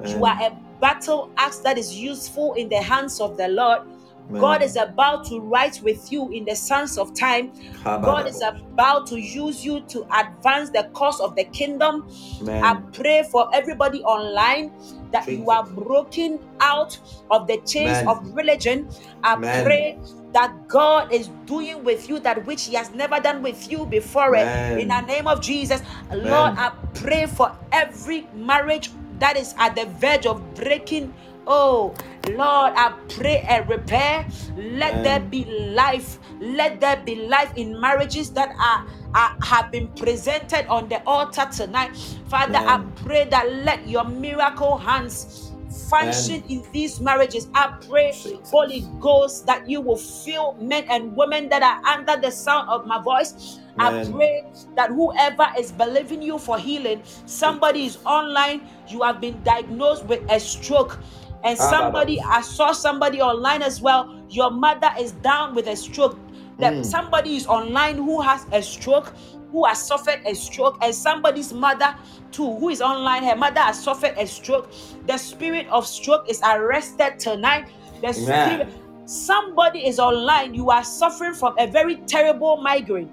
You are a battle axe that is useful in the hands of the Lord. Man. God is about to write with you in the sands of time. God is about to use you to advance the cause of the kingdom. I pray for everybody online that you are broken out of the chains Man. of religion. I pray that God is doing with you that which He has never done with you before. Eh, man. In the name of Jesus, Lord, I pray for every marriage that is at the verge of breaking. Oh, Lord, I pray and repair. Let there be life. Let there be life in marriages that are, are have been presented on the altar tonight. Father. I pray that let your miracle hands function in these marriages. I pray, Jesus. Holy Ghost, that you will fill men and women that are under the sound of my voice. I pray that whoever is believing you for healing, somebody is online, you have been diagnosed with a stroke. And Ah, somebody, I saw somebody online as well. Your mother is down with a stroke. That Mm. somebody is online who has a stroke, who has suffered a stroke, and somebody's mother too, who is online, her mother has suffered a stroke. The spirit of stroke is arrested tonight. The spirit, somebody is online. You are suffering from a very terrible migraine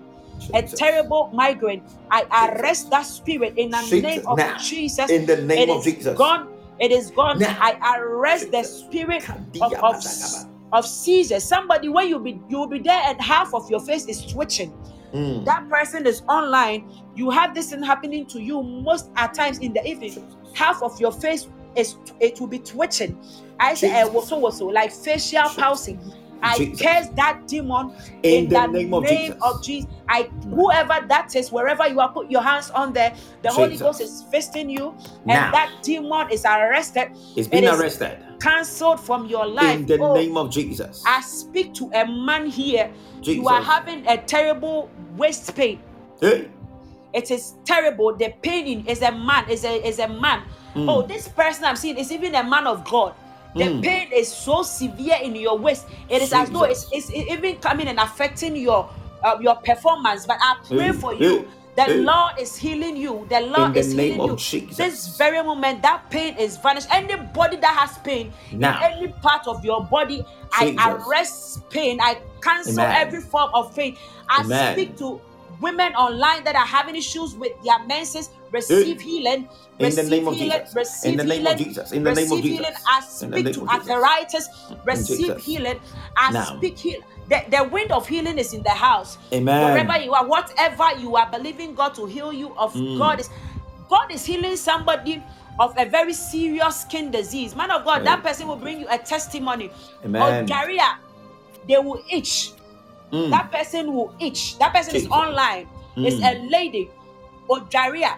a terrible migraine. I arrest that spirit in the Jesus. name of Now, Jesus. in the name It of Jesus. gone. It is gone. I arrest the spirit of, of, of seizures. Somebody when you be you will be there and half of your face is twitching. Mm. That person is online. You have this thing happening to you most at times in the evening. Half of your face is it will be twitching. I say eh, Jesus. so so like facial palsy. I Jesus. curse that demon In in, the the, name of Jesus. of Jesus. I whoever that is, wherever you are, put your hands on there. The Holy Ghost is visiting you, and Now. that demon is arrested, It's been It arrested. cancelled from your life. In the Oh, name of Jesus. I speak to a man here. Jesus. You are having a terrible waist pain. Hey. It is terrible. The pain in is a man, is a is a man. Mm. Oh, this person I'm seeing is even a man of God. The Mm. pain is so severe in your waist. It is as though it's, Jesus. it's even coming and affecting your uh, your performance. But I pray Hey, for you. hey, The hey. Lord is healing you. The Lord the is name healing of you. Jesus. This very moment, that pain is vanished. Anybody that has pain Now. in any part of your body, I Jesus. arrest pain. I cancel Amen. every form of pain. I Amen. speak to women online that are having issues with their menses receive healing In the name of healing Jesus. receive In the name of Jesus. In the name of Jesus receive healing i speak to arthritis receive healing i Now. speak healing the, the wind of healing is in the house Amen. wherever you are whatever you are believing god to heal you of Mm. god is god is healing somebody of a very serious skin disease man of god that person will bring you a testimony Amen. or diarrhea they will itch Mm. that person will itch. That person is Jesus. online. It's Mm. a lady or diarrhea.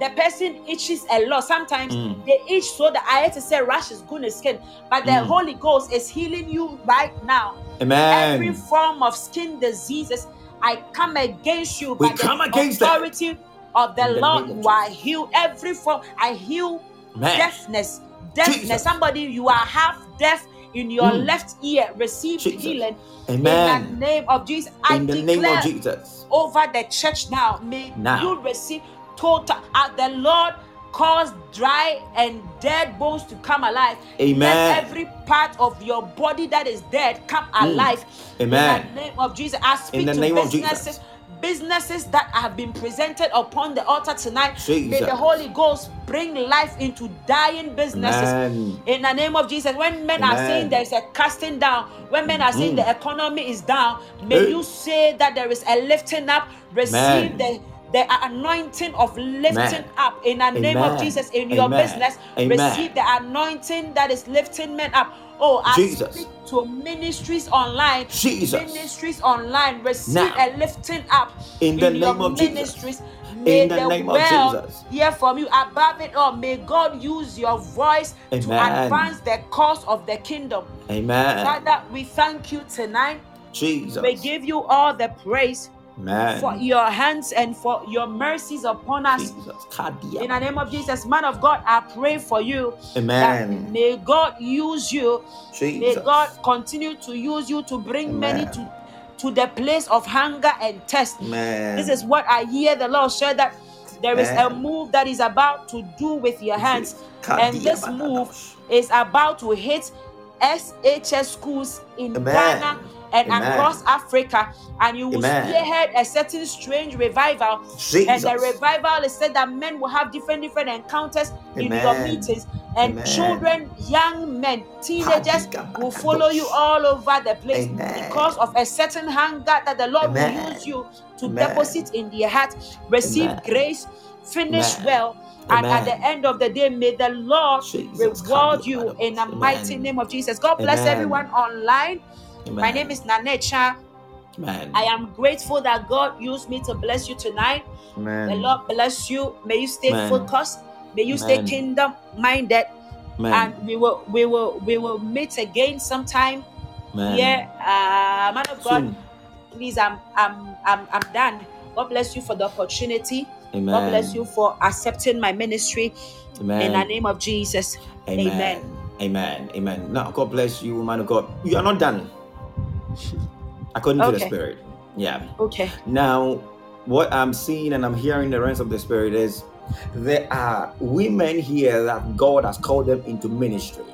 The person itches a lot. Sometimes Mm. they itch so that I had to say rash is good in skin. But the Mm. Holy Ghost is healing you right now. Amen. Every form of skin diseases, I come against you We by come the against that. authority of the the Lord. You are healed. Every form, I heal Man. deafness. Deafness. Jesus. Somebody, you are half deaf in your Mm. left ear. Receive Jesus. healing in Amen. the name of Jesus. I In the declare name of Jesus. over the church now. May Now. you receive total as the Lord cause dry and dead bones to come alive. Amen. Let every part of your body that is dead come alive. Mm. Amen. In the name of Jesus. I speak the to name of businesses. Jesus. Businesses that have been presented upon the altar tonight. May the Holy Ghost bring life into dying businesses. Amen. In the name of Jesus, when men are saying there is a casting down, when men are saying Mm. the economy is down, may Hey. you say that there is a lifting up. Receive Amen. the the anointing of lifting Amen. up in the name of Jesus in your business. Amen. Receive the anointing that is lifting men up. Oh, I Jesus. speak to ministries online. Jesus. Ministries online. Receive Now. a lifting up In the your name of Jesus. ministries. May In the the name of well Jesus. hear from you. Above it all, may God use your voice to advance the cause of the kingdom. Amen. Father, we thank you tonight. Jesus. We give you all the praise Man. for your hands and for your mercies upon us. Jesus. In the name of Jesus, man of God, I pray for you. Amen. may God use you. May God continue to use you to bring many to, to the place of hunger and thirst. Man. This is what I hear the Lord say that there is a move that is about to do with your hands, and this move is about to hit SHS schools in Amen. Ghana and Amen. across Africa, and you will Amen. spearhead a certain strange revival. And the revival is said that men will have different different encounters in your meetings, and Amen. children, young men, teenagers will follow you all over the place Amen. because of a certain hunger that the Lord will use you to Amen. deposit in their heart. Receive Amen. grace, finish Amen. well, and at the end of the day, may the Lord Jesus. reward you in the mighty name of Jesus. God bless Amen. everyone online. My name is Nana Achiaa. Man. I am grateful that God used me to bless you tonight. The Man. Lord bless you. May you stay focused. May you stay kingdom minded. Man. And we will we will we will meet again sometime. Man. Here, uh, man of God, Soon. please, I'm I'm I'm I'm done. God bless you for the opportunity. Amen. God bless you for accepting my ministry Amen. in the name of Jesus. Amen. Amen. Amen. Amen. Now, God bless you, man of God. You are not done. According to the Spirit. Yeah. Okay. Now, what I'm seeing and I'm hearing the rest of the Spirit is there are women here that God has called them into ministry.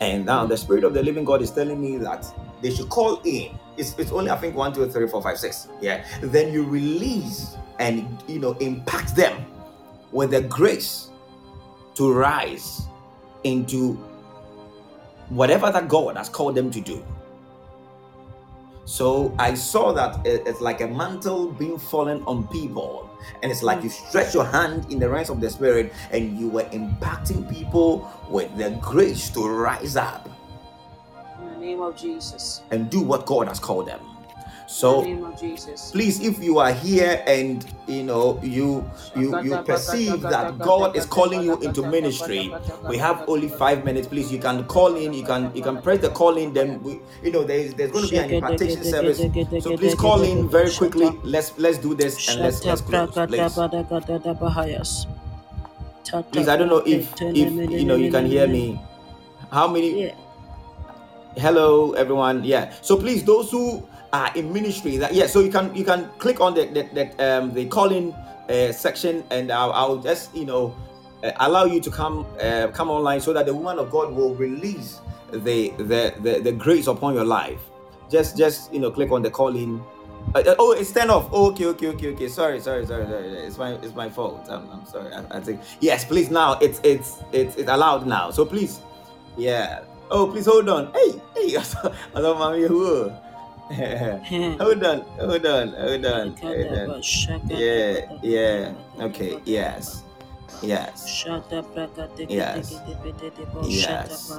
And now the Spirit of the Living God is telling me that they should call in. It's, it's only, I think, one, two, three, four, five, six. Yeah. Then you release and, you know, impact them with the grace to rise into whatever that God has called them to do. So I saw that it- it's like a mantle being fallen on people, and it's like hmm. you stretch your hand in the realms of the spirit, and you were impacting people with the grace to rise up In the name of Jesus. and do what God has called them. So the name of Jesus. please if you are here and you know you you you perceive that god is calling you into ministry we have only five minutes. Please you can call in you can you can press the call in then we you know there's there's going to be an impartation service. So please call in very quickly. Let's let's do this and let's let's close please. Please i don't know if if you know you can hear me. How many? Yeah. hello everyone. Yeah. So please those who are in ministry that yeah so you can you can click on the the, the um the calling uh, section and I'll, I'll just you know uh, allow you to come uh, come online so that the woman of god will release the, the the the grace upon your life just just you know click on the calling Uh, uh, oh, it's ten off. Oh, okay, okay, okay, okay. Sorry, sorry, sorry, sorry. It's my it's my fault. I'm, I'm sorry. I, I think yes, please. Now it's it's it's it's allowed now. So please, yeah. Oh, please hold on. Hey, hey. I who. Hold on, hold on, hold on, hold on. Yeah, yeah. Okay. Yes. Yes. Yes. Yes.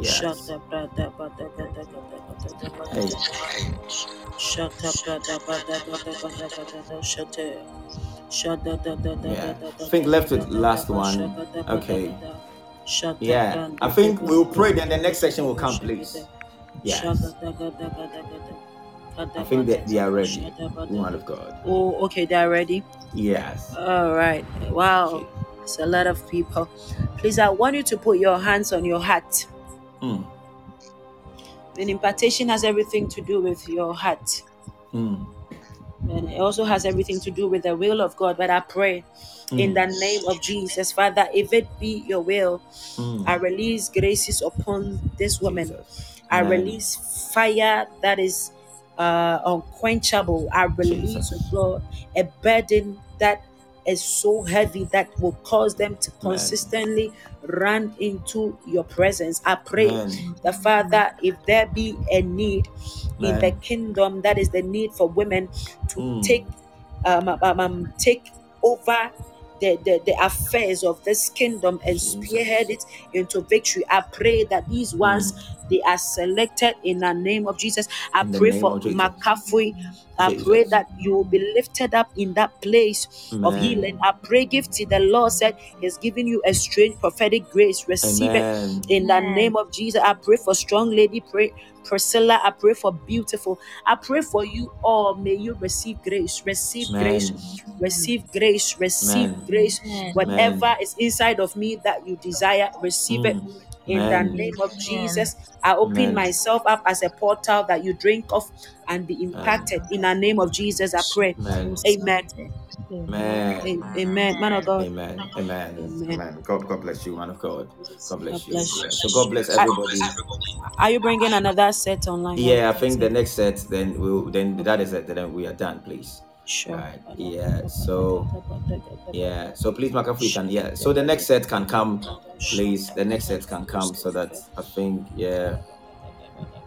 Yes. Yeah. I think left with last one. Okay. Yeah. I think we'll pray then the next section will come, please. Yes. I think that they are ready. Woman of God. Oh, okay, they're ready. Yes. All right. Wow. It's a lot of people. Please, I want you to put your hands on your heart. Mm. An impartation has everything to do with your heart. Mm. And it also has everything to do with the will of God. But I pray in Mm. the name of Jesus, Father, if it be your will, Mm. I release graces upon this woman. Jesus. I release fire that is uh, unquenchable. I release, Jesus. oh God, a burden that is so heavy that will cause them to consistently run into your presence. I pray the Father, if there be a need in the kingdom, that is the need for women to Mm. take um, um, um, take over the, the, the affairs of this kingdom and spearhead it into victory. I pray that these ones Mm. They are selected in the name of Jesus. I pray for of McCaffrey. I pray that you will be lifted up in that place of healing. I pray, Gifty, the Lord said He's giving you a strange prophetic grace. Receive it Amen. in the name of Jesus. I pray for strong lady, pray Priscilla. I pray for beautiful. I pray for you all. May you receive grace, receive grace, Amen. receive grace, receive Amen. grace. Amen. Whatever Amen. is inside of me that you desire, receive it mm. In the name of Amen. Jesus. I open Amen. myself up as a portal that you drink of and be Amen. impacted in the name of Jesus. I pray. Amen. Amen. Amen. A- Amen. Man of God. Amen. Amen. Amen. Amen. God, God bless you, man of God. God God bless you. bless you. Yeah. So God bless Are, everybody. are you bringing another set online? Yeah, I think the next set, then we'll then that is it. Then we are done, please. Sure. Right. Yeah. So yeah. So please, McAfee, can yeah. So the next set can come, please. The next set can come so that I think yeah.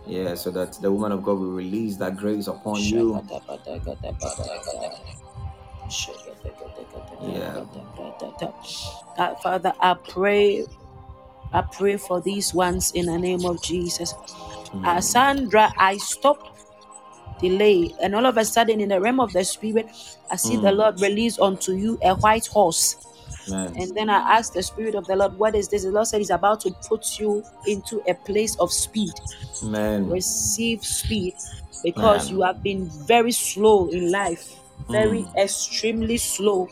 Yeah, so that the woman of God will release that grace upon you. Yeah. Uh, Father, I pray, I pray for these ones in the name of Jesus. Uh, Sandra, I stop delay, and all of a sudden, in the realm of the spirit, I see the Mm. Lord release unto you a white horse. And then I asked the Spirit of the Lord, What is this? The Lord said He's about to put you into a place of speed. Amen. Receive speed because you have been very slow in life, very Mm. extremely slow,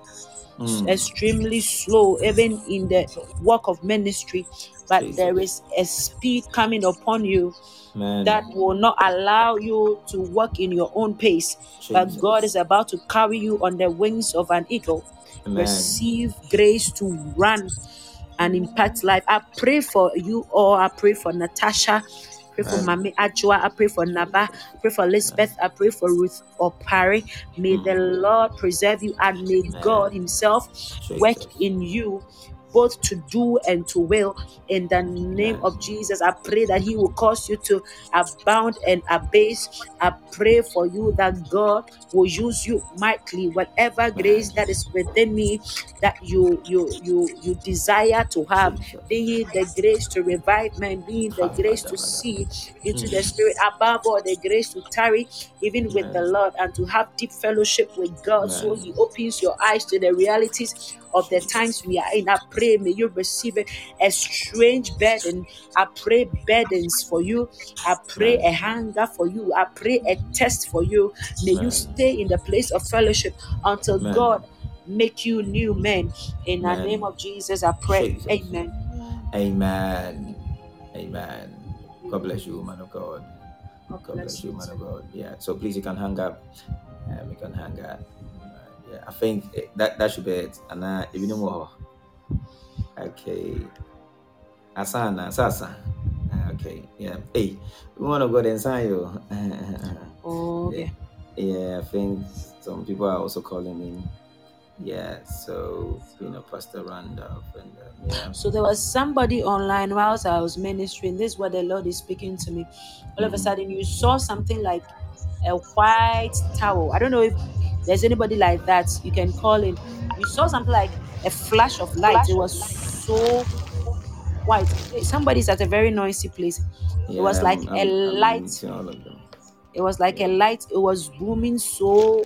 Mm. extremely slow, even in the work of ministry. But there Jesus. is a speed coming upon you Man. that will not allow you to walk in your own pace. But God is about to carry you on the wings of an eagle. Amen. Receive grace to run and impact life. I pray for you all. I pray for Natasha. Pray for. Mami Ajua. I pray for Naba. Pray for Elizabeth. I pray for Ruth Opari. May the Mm. Lord preserve you and may God. Himself work in you both to do and to will in the name of Jesus. I pray that He will cause you to abound and abase. I pray for you that God will use you mightily, whatever grace that is within me that you you you you desire to have. Be it the grace to revive men, be the grace to see into the spirit, above all the grace to tarry even with the Lord and to have deep fellowship with God. So He opens your eyes to the realities of the times we are in. I pray, may you receive a strange burden. I pray burdens for you. I pray a hunger for you. I pray a test for you. May you stay in the place of fellowship until God make you new men. In the name of Jesus, I pray. Jesus. Amen. Amen. Amen. God bless you, man of God. God bless you, man of God. Yeah. So please, you can hang up. Um, you can hang up. Yeah. I think that that should be it. And uh, if you know more, okay. Asana, Sasa. Uh, Okay. Yeah. Hey, we want to go inside you. Oh, okay. Yeah, I think some people are also calling in. Yeah, so you know, Pastor Randolph and uh, yeah. So there was somebody online whilst I was ministering. This is what the Lord is speaking to me. All of a Mhm. sudden, you saw something like a white towel. I don't know if there's anybody like that. You can call in. You saw something like a flash of light. It was so white. Somebody's at a very noisy place. yeah, was like I'm- a I'm- I'm light- meeting all of them. It was like a light. It was booming so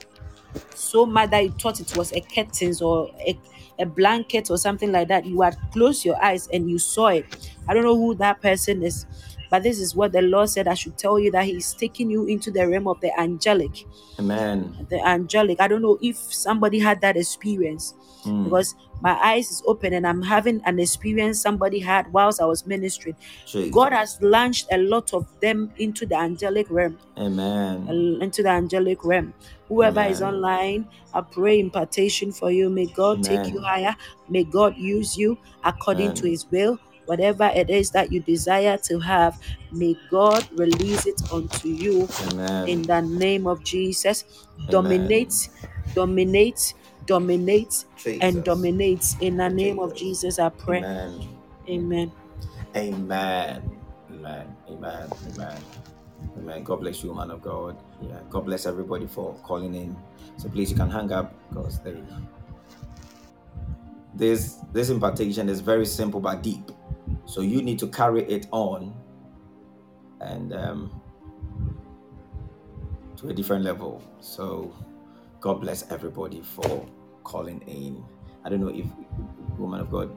so mad that you thought it was a curtains or a, a blanket or something like that. You had closed your eyes and you saw it. I don't know who that person is, but this is what the Lord said. I should tell you that He's taking you into the realm of the angelic. Amen. The angelic. I don't know if somebody had that experience Mm, because my eyes is open and I'm having an experience somebody had whilst I was ministering. Jesus. God has launched a lot of them into the angelic realm Amen. into the angelic realm. Whoever is online, I pray impartation for you. May God take you higher. May God use you according to His will. Whatever it is that you desire to have, may God release it unto you Amen. in the name of Jesus. Amen. Dominate, dominate, dominate, and dominate in the name of Jesus. Jesus. I pray. Amen. Amen. Amen. Amen. Amen. Amen. Amen. God bless you, man of God. Yeah. God bless everybody for calling in. So please, you can hang up because they, this this impartation is very simple but deep. So you need to carry it on and um, to a different level. So God bless everybody for calling in. I don't know if woman of God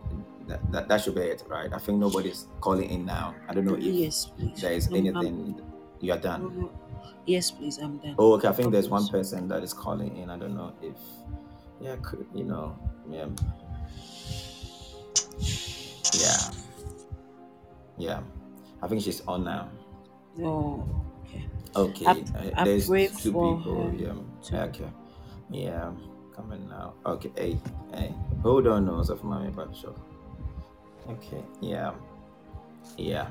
that, that, that should be it, right? I think nobody's calling in now. I don't know if Yes, please. there is anything you are done. Yes, please. I'm done. Oh, okay. I think there's one person that is calling in. I don't know if, yeah, could, you know, yeah, yeah, yeah. I think she's on now. Oh, okay. Okay, I- uh, I there's two people. her Yeah, too. okay, yeah, coming now. Okay, hey, hey, hold on, no, of my back show. Okay, yeah, yeah,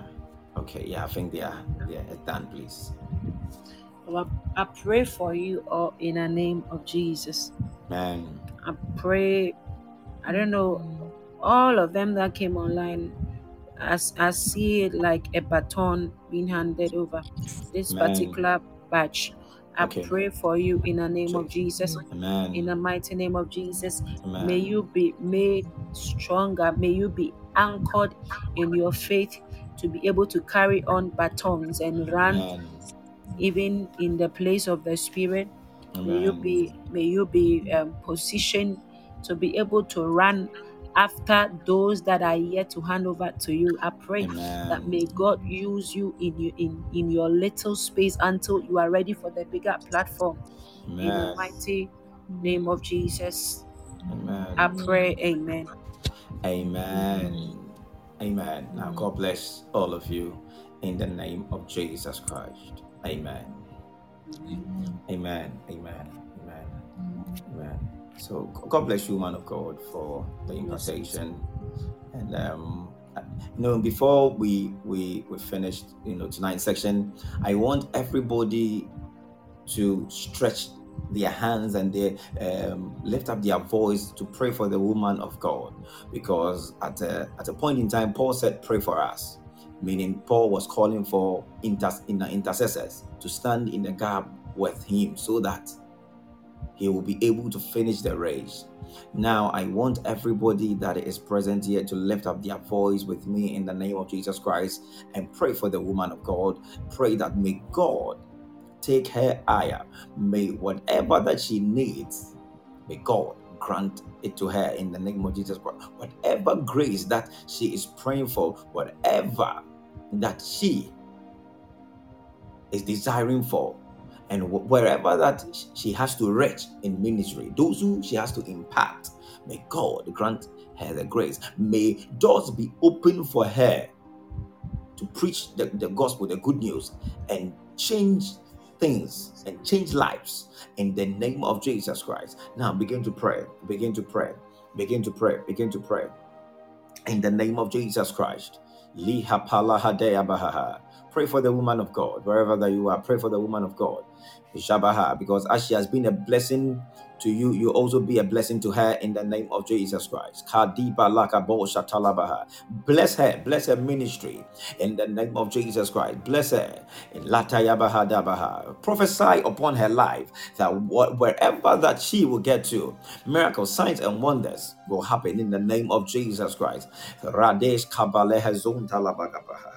okay, yeah. I think they are, they are done. Please, Well, I I pray for you all in the name of Jesus. man. I pray, I don't know, all of them that came online, as I see it like a baton being handed over. This Amen. particular batch, I Okay. pray for you in the name of Jesus. Amen. In the mighty name of Jesus, Amen. may you be made stronger. May you be anchored in your faith to be able to carry on batons and run Amen. even in the place of the spirit may you be may you be um, positioned to be able to run after those that are yet to hand over to you i pray that may god use you in you in in your little space until you are ready for the bigger platform in the mighty name of jesus Amen. i pray amen Amen. Amen. Now, God bless all of you in the name of Jesus Christ. Amen. Amen. Amen. Amen. Amen. So, God bless you, man of God, for the invitation. And um, you know, before we we we finished, you know, tonight's section, I want everybody to stretch their hands and they um, lift up their voice to pray for the woman of God, because at a at a point in time, Paul said, "Pray for us," meaning Paul was calling for inter- inter- intercessors to stand in the gap with him, so that he will be able to finish the race. Now, I want everybody that is present here to lift up their voice with me in the name of Jesus Christ and pray for the woman of God. Pray that may God take her higher. May whatever that she needs, may God grant it to her in the name of Jesus Christ. Whatever grace that she is praying for, whatever that she is desiring for, and wh- wherever that sh- she has to reach in ministry, those who she has to impact, may God grant her the grace. May doors be open for her to preach the, the gospel, the good news, and change things and change lives in the name of Jesus Christ. Now begin to pray, begin to pray, begin to pray, begin to pray in the name of Jesus Christ. Liha pala hadea bahaha. Pray for the woman of God. Wherever that you are, pray for the woman of God. Shabaha, because as she has been a blessing to you, you also be a blessing to her in the name of Jesus Christ. Lakabo. Bless her, bless her ministry in the name of Jesus Christ. Bless her in latayabaha dabaha. Prophesy upon her life that wherever that she will get to, miracles, signs, and wonders will happen in the name of Jesus Christ. Radesh kabaleha zontalabagabaha.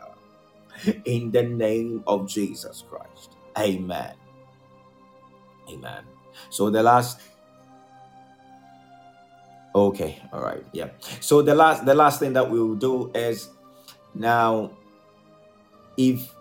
In the name of Jesus Christ. Amen. Amen. So the last Okay, all right, yeah. So the last the last thing that we will do is now if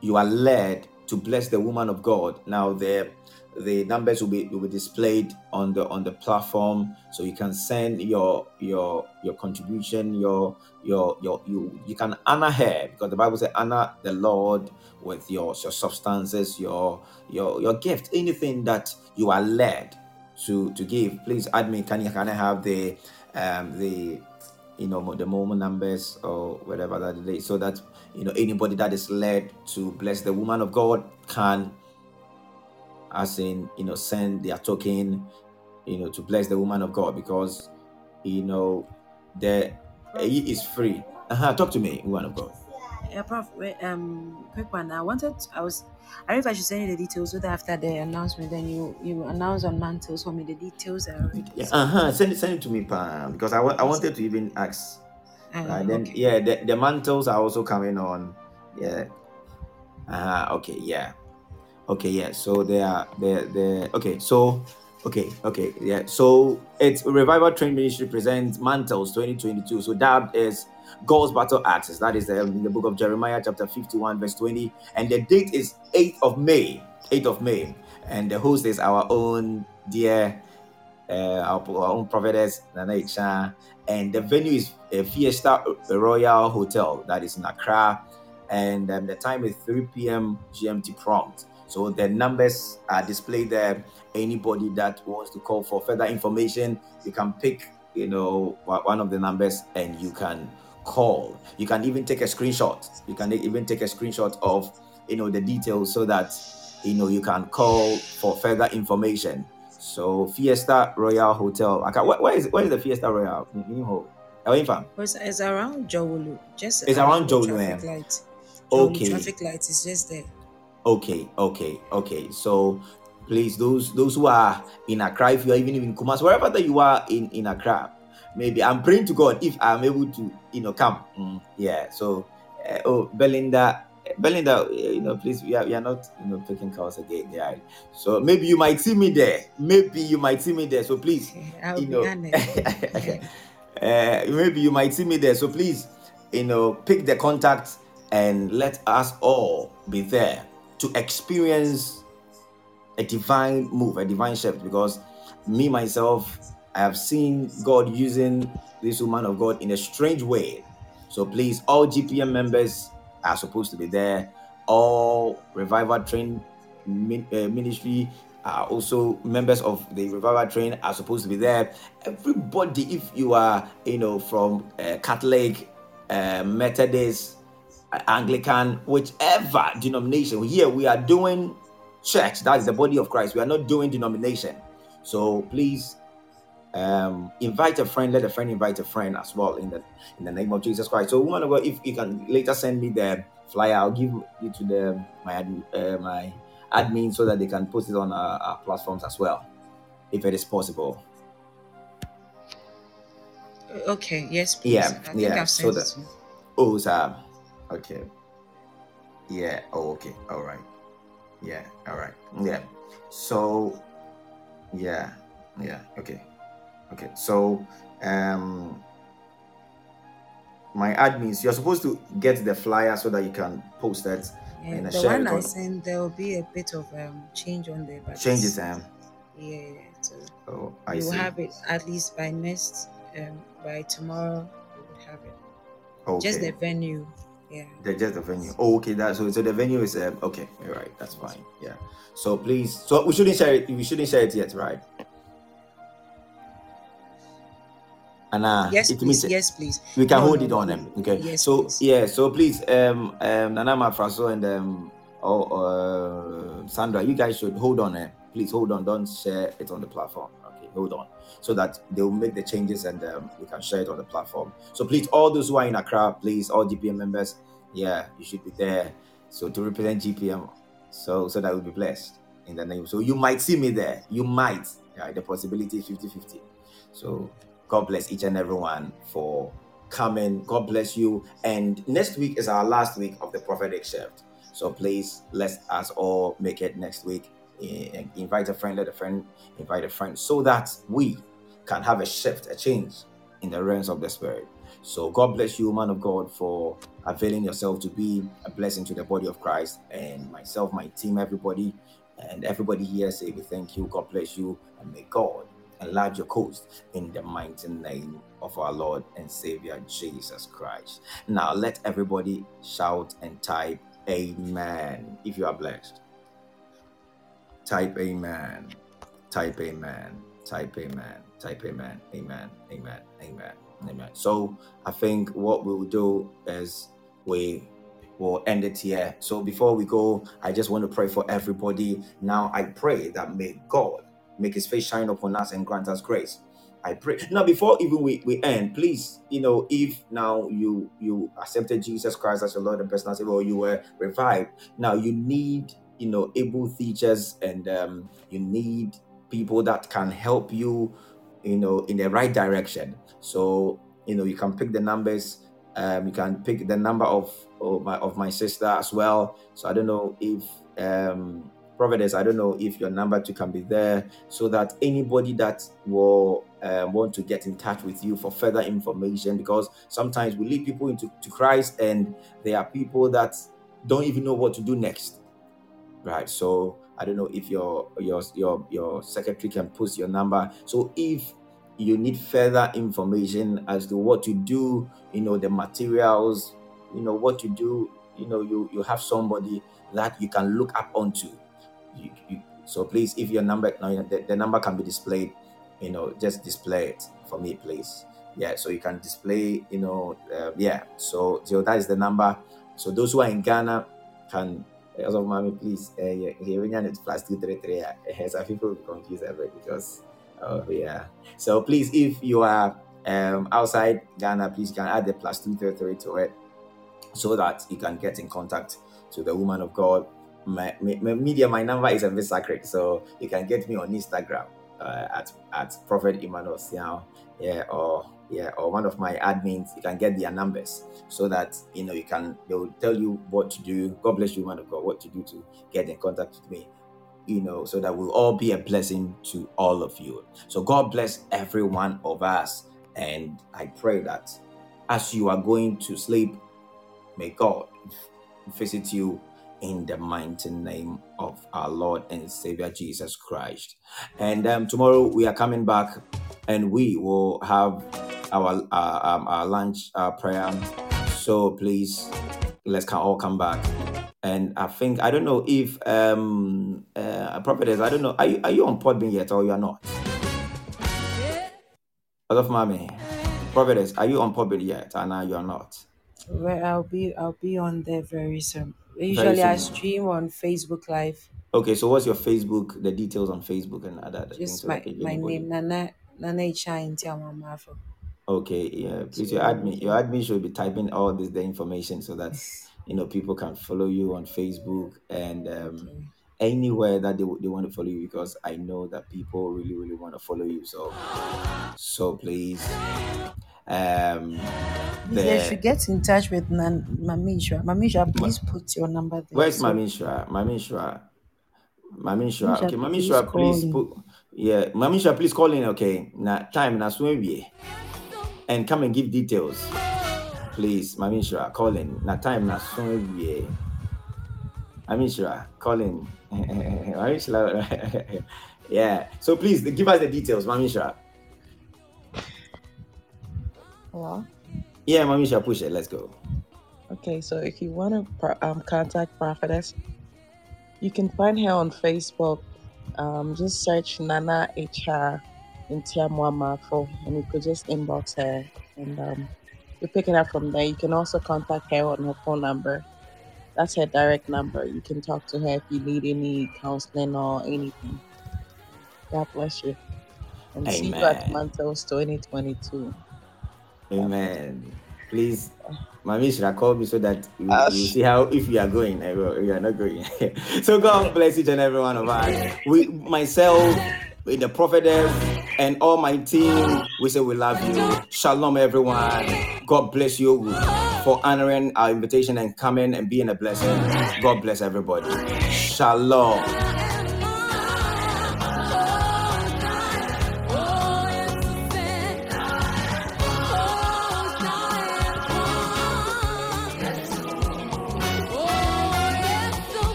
you are led to bless the woman of God, now the the numbers will be will be displayed on the on the platform. So you can send your your your contribution your your your you you can honor her because the bible says honor the lord with your your substances your your your gift. Anything that you are led to to give please add me. Can you can i have the um the you know the moment numbers or whatever that is so that you know anybody that is led to bless the woman of god can as in you know send their token you know to bless the woman of god because you know the he is free uh-huh. talk to me woman of god yeah prof um quick one i wanted i was i don't know if i should send you the details so that after the announcement then you you announce on mantles for me the details are already yeah, uh-huh send it send it to me Pam, because I, w- I wanted to even ask uh, right then okay. yeah the, the mantles are also coming on yeah uh huh. okay yeah Okay, yeah. So they are they they okay. So okay, okay, yeah. So it's Revival Train Ministry presents Mantles 2022. So that is God's battle axes. That is um, in the book of Jeremiah, chapter 51, verse 20. And the date is 8th of May. 8th of May. And the host is our own dear uh, our, our own prophetess Nana Achiaa. And the venue is a Fiesta Royale Hotel that is in Accra. And um, the time is 3 p.m. GMT prompt. So the numbers are displayed there. Anybody that wants to call for further information, you can pick, you know, one of the numbers and you can call. You can even take a screenshot. You can even take a screenshot of, you know, the details so that, you know, you can call for further information. So Fiesta Royale Hotel. Okay, where, where is where is the Fiesta Royale? It's, it's around Dzorwulu. Just it's around Dzorwulu. Traffic eh? light. Okay. Traffic light is just there. Okay, okay, okay. So please, those those who are in Accra, if you are even in Kumasi, wherever that you are in in Accra, maybe I'm praying to God if I'm able to, you know, come. Mm, yeah. So, uh, oh, Belinda, Belinda, you know, please, we are, we are not, you know, taking calls again. Yeah. So maybe you might see me there. Maybe you might see me there. So please, I'll you know, uh, maybe you might see me there. So please, you know, pick the contact and let us all be there to experience a divine move, a divine shift. Because me myself, I have seen God using this woman of God in a strange way. So please, all GPM members are supposed to be there. All revival train uh, ministry are also members of the revival train are supposed to be there. Everybody, if you are, you know, from uh, Catholic, uh, Methodist, Anglican, whichever denomination. Here we are doing church. That is the body of Christ. We are not doing denomination. So please um, invite a friend. Let a friend invite a friend as well in the in the name of Jesus Christ. So woman of God, if you can later send me the flyer, I'll give it to the my uh, my admin so that they can post it on our, our platforms as well, if it is possible. Okay. Yes. Please. Yeah. yeah. so that. Oh, sir. Okay. Yeah. Oh, okay. All right. Yeah. All right. Yeah. So, yeah. Yeah. Okay. Okay. So, um, my admins, you're supposed to get the flyer so that you can post that. Yeah, and the share one I sent, there will be a bit of um change on there, but changes. Um. Yeah. So oh, I you see. will have it at least by next um by tomorrow. You would have it. Okay. Just the venue yeah. They're just the venue. Oh, okay. That so so the venue is um, okay. All right, that's fine. Yeah. So please, so we shouldn't share it. We shouldn't share it yet, right? And uh, Yes, it please. means Yes, please. we can No, hold no, it on them. Okay. Yes, so please. yeah, so please, um, um, Nana Mafraso and um, oh, uh, Sandra, you guys should hold on. Eh? Please hold on. Don't share it on the platform. Hold on, so that they will make the changes and um, we can share it on the platform. So please, all those who are in Accra, please, all GPM members, yeah, you should be there. So to represent GPM, so so that we'll be blessed in the name. So you might see me there. You might. Yeah, the possibility is 50-50. So God bless each and everyone for coming. God bless you. And next week is our last week of the prophetic shift. So please let us all make it next week. Eh, Invite a friend, let a friend invite a friend, so that we can have a shift, a change in the realms of the spirit. So God bless you, man of God, for availing yourself to be a blessing to the body of Christ and myself, my team, everybody, and everybody here say we thank you. God bless you, and may God enlarge your coast in the mighty name of our Lord and Savior Jesus Christ. Now let everybody shout and type Amen if you are blessed. Type Amen. Type Amen. Type Amen. Type Amen. Amen. Amen. Amen. Amen. So I think what we will do is we will end it here. So before we go, I just want to pray for everybody. Now I pray that may God make his face shine upon us and grant us grace. I pray now before even we, we end, please, you know, if now you you accepted Jesus Christ as your Lord and personal Savior, or you were revived, now you need you know able teachers and um, you need people that can help you, you know, in the right direction. So you know you can pick the numbers. Um, you can pick the number of of my, of my sister as well. So I don't know if um, prophetess, I don't know if your number too can be there, so that anybody that will um, want to get in touch with you for further information, because sometimes we lead people into to Christ, and there are people that don't even know what to do next, right? So I don't know if your your your your secretary can post your number. So if you need further information as to what to do, you know, the materials, you know, what to do, you know, you you have somebody that you can look up onto. You, you, so please, if your number, no, the, the number can be displayed, you know, just display it for me, please. Yeah, so you can display, you know, uh, yeah. So so that is the number. So those who are in Ghana can as mommy, please, uh, yeah, we it's plus two three three. Uh, some people will be a bit because, oh yeah. So please, if you are um outside Ghana, please can add the plus two three three to it, so that you can get in contact to the woman of God. My, my, my media, my number is a bit sacred, so you can get me on Instagram uh, at at Prophet Emmanuel Siao, yeah, or yeah, or one of my admins. You can get their numbers so that you know you can. They will tell you what to do. God bless you, man of God. What to do to get in contact with me, you know, so that we'll all be a blessing to all of you. So God bless every one of us, and I pray that as you are going to sleep, may God visit you in the mighty name of our Lord and Savior Jesus Christ. And um, tomorrow we are coming back, and we will have our uh, um, our lunch uh, prayer. So please, let's can all come back. And I think I don't know if um uh prophetess, I don't know. Are you are you on Podbean yet or you are not? of mommy. Prophetess, are you on Podbean yet? And now you are not. Well, I'll be I'll be on there very soon. Very Usually I stream on Facebook Live. Okay, so what's your Facebook, the details on Facebook and other other things Just so my if my anybody name Nana Nana Achiaa Intiamamafo. Okay, yeah. Please, your admin, your admin should be typing all this the information so that you know people can follow you on Facebook and um, Okay. anywhere that they, they want to follow you because I know that people really really want to follow you. So so please, um, Please, they the should get in touch with Nan Mamisha. Mamisha, ma- please put your number there. where's So Mami Shra? Mami Shra. Mami Shra. Mamisha, Okay, Mami please please put yeah, Mami Shra, please call in. Okay, now time now swim and come and give details. Please, Mami Shra, call in. Now time now swim Mami Shra, call in. Mami Shra, yeah. So please give us the details, Mami Shra. Hello. Yeah, Mami Shra, push it. Let's go. Okay, so if you want to pro- um, contact Prophetess, you can find her on Facebook. Um, just search Nana HR in Tiamuama for, and you could just inbox her and um, we pick it up from there. You can also contact her on her phone number. That's her direct number. You can talk to her if you need any counseling or anything. God bless you. And see you at Amen. Mantles 2022. Amen. Please, mommy should called me so that you, Uh, you see how if you are going, I will, you are not going. so God bless each and every one of us. We, myself, with the prophetess, and all my team, we say we love you. Shalom, everyone. God bless you for honoring our invitation and coming and being a blessing. God bless everybody. Shalom.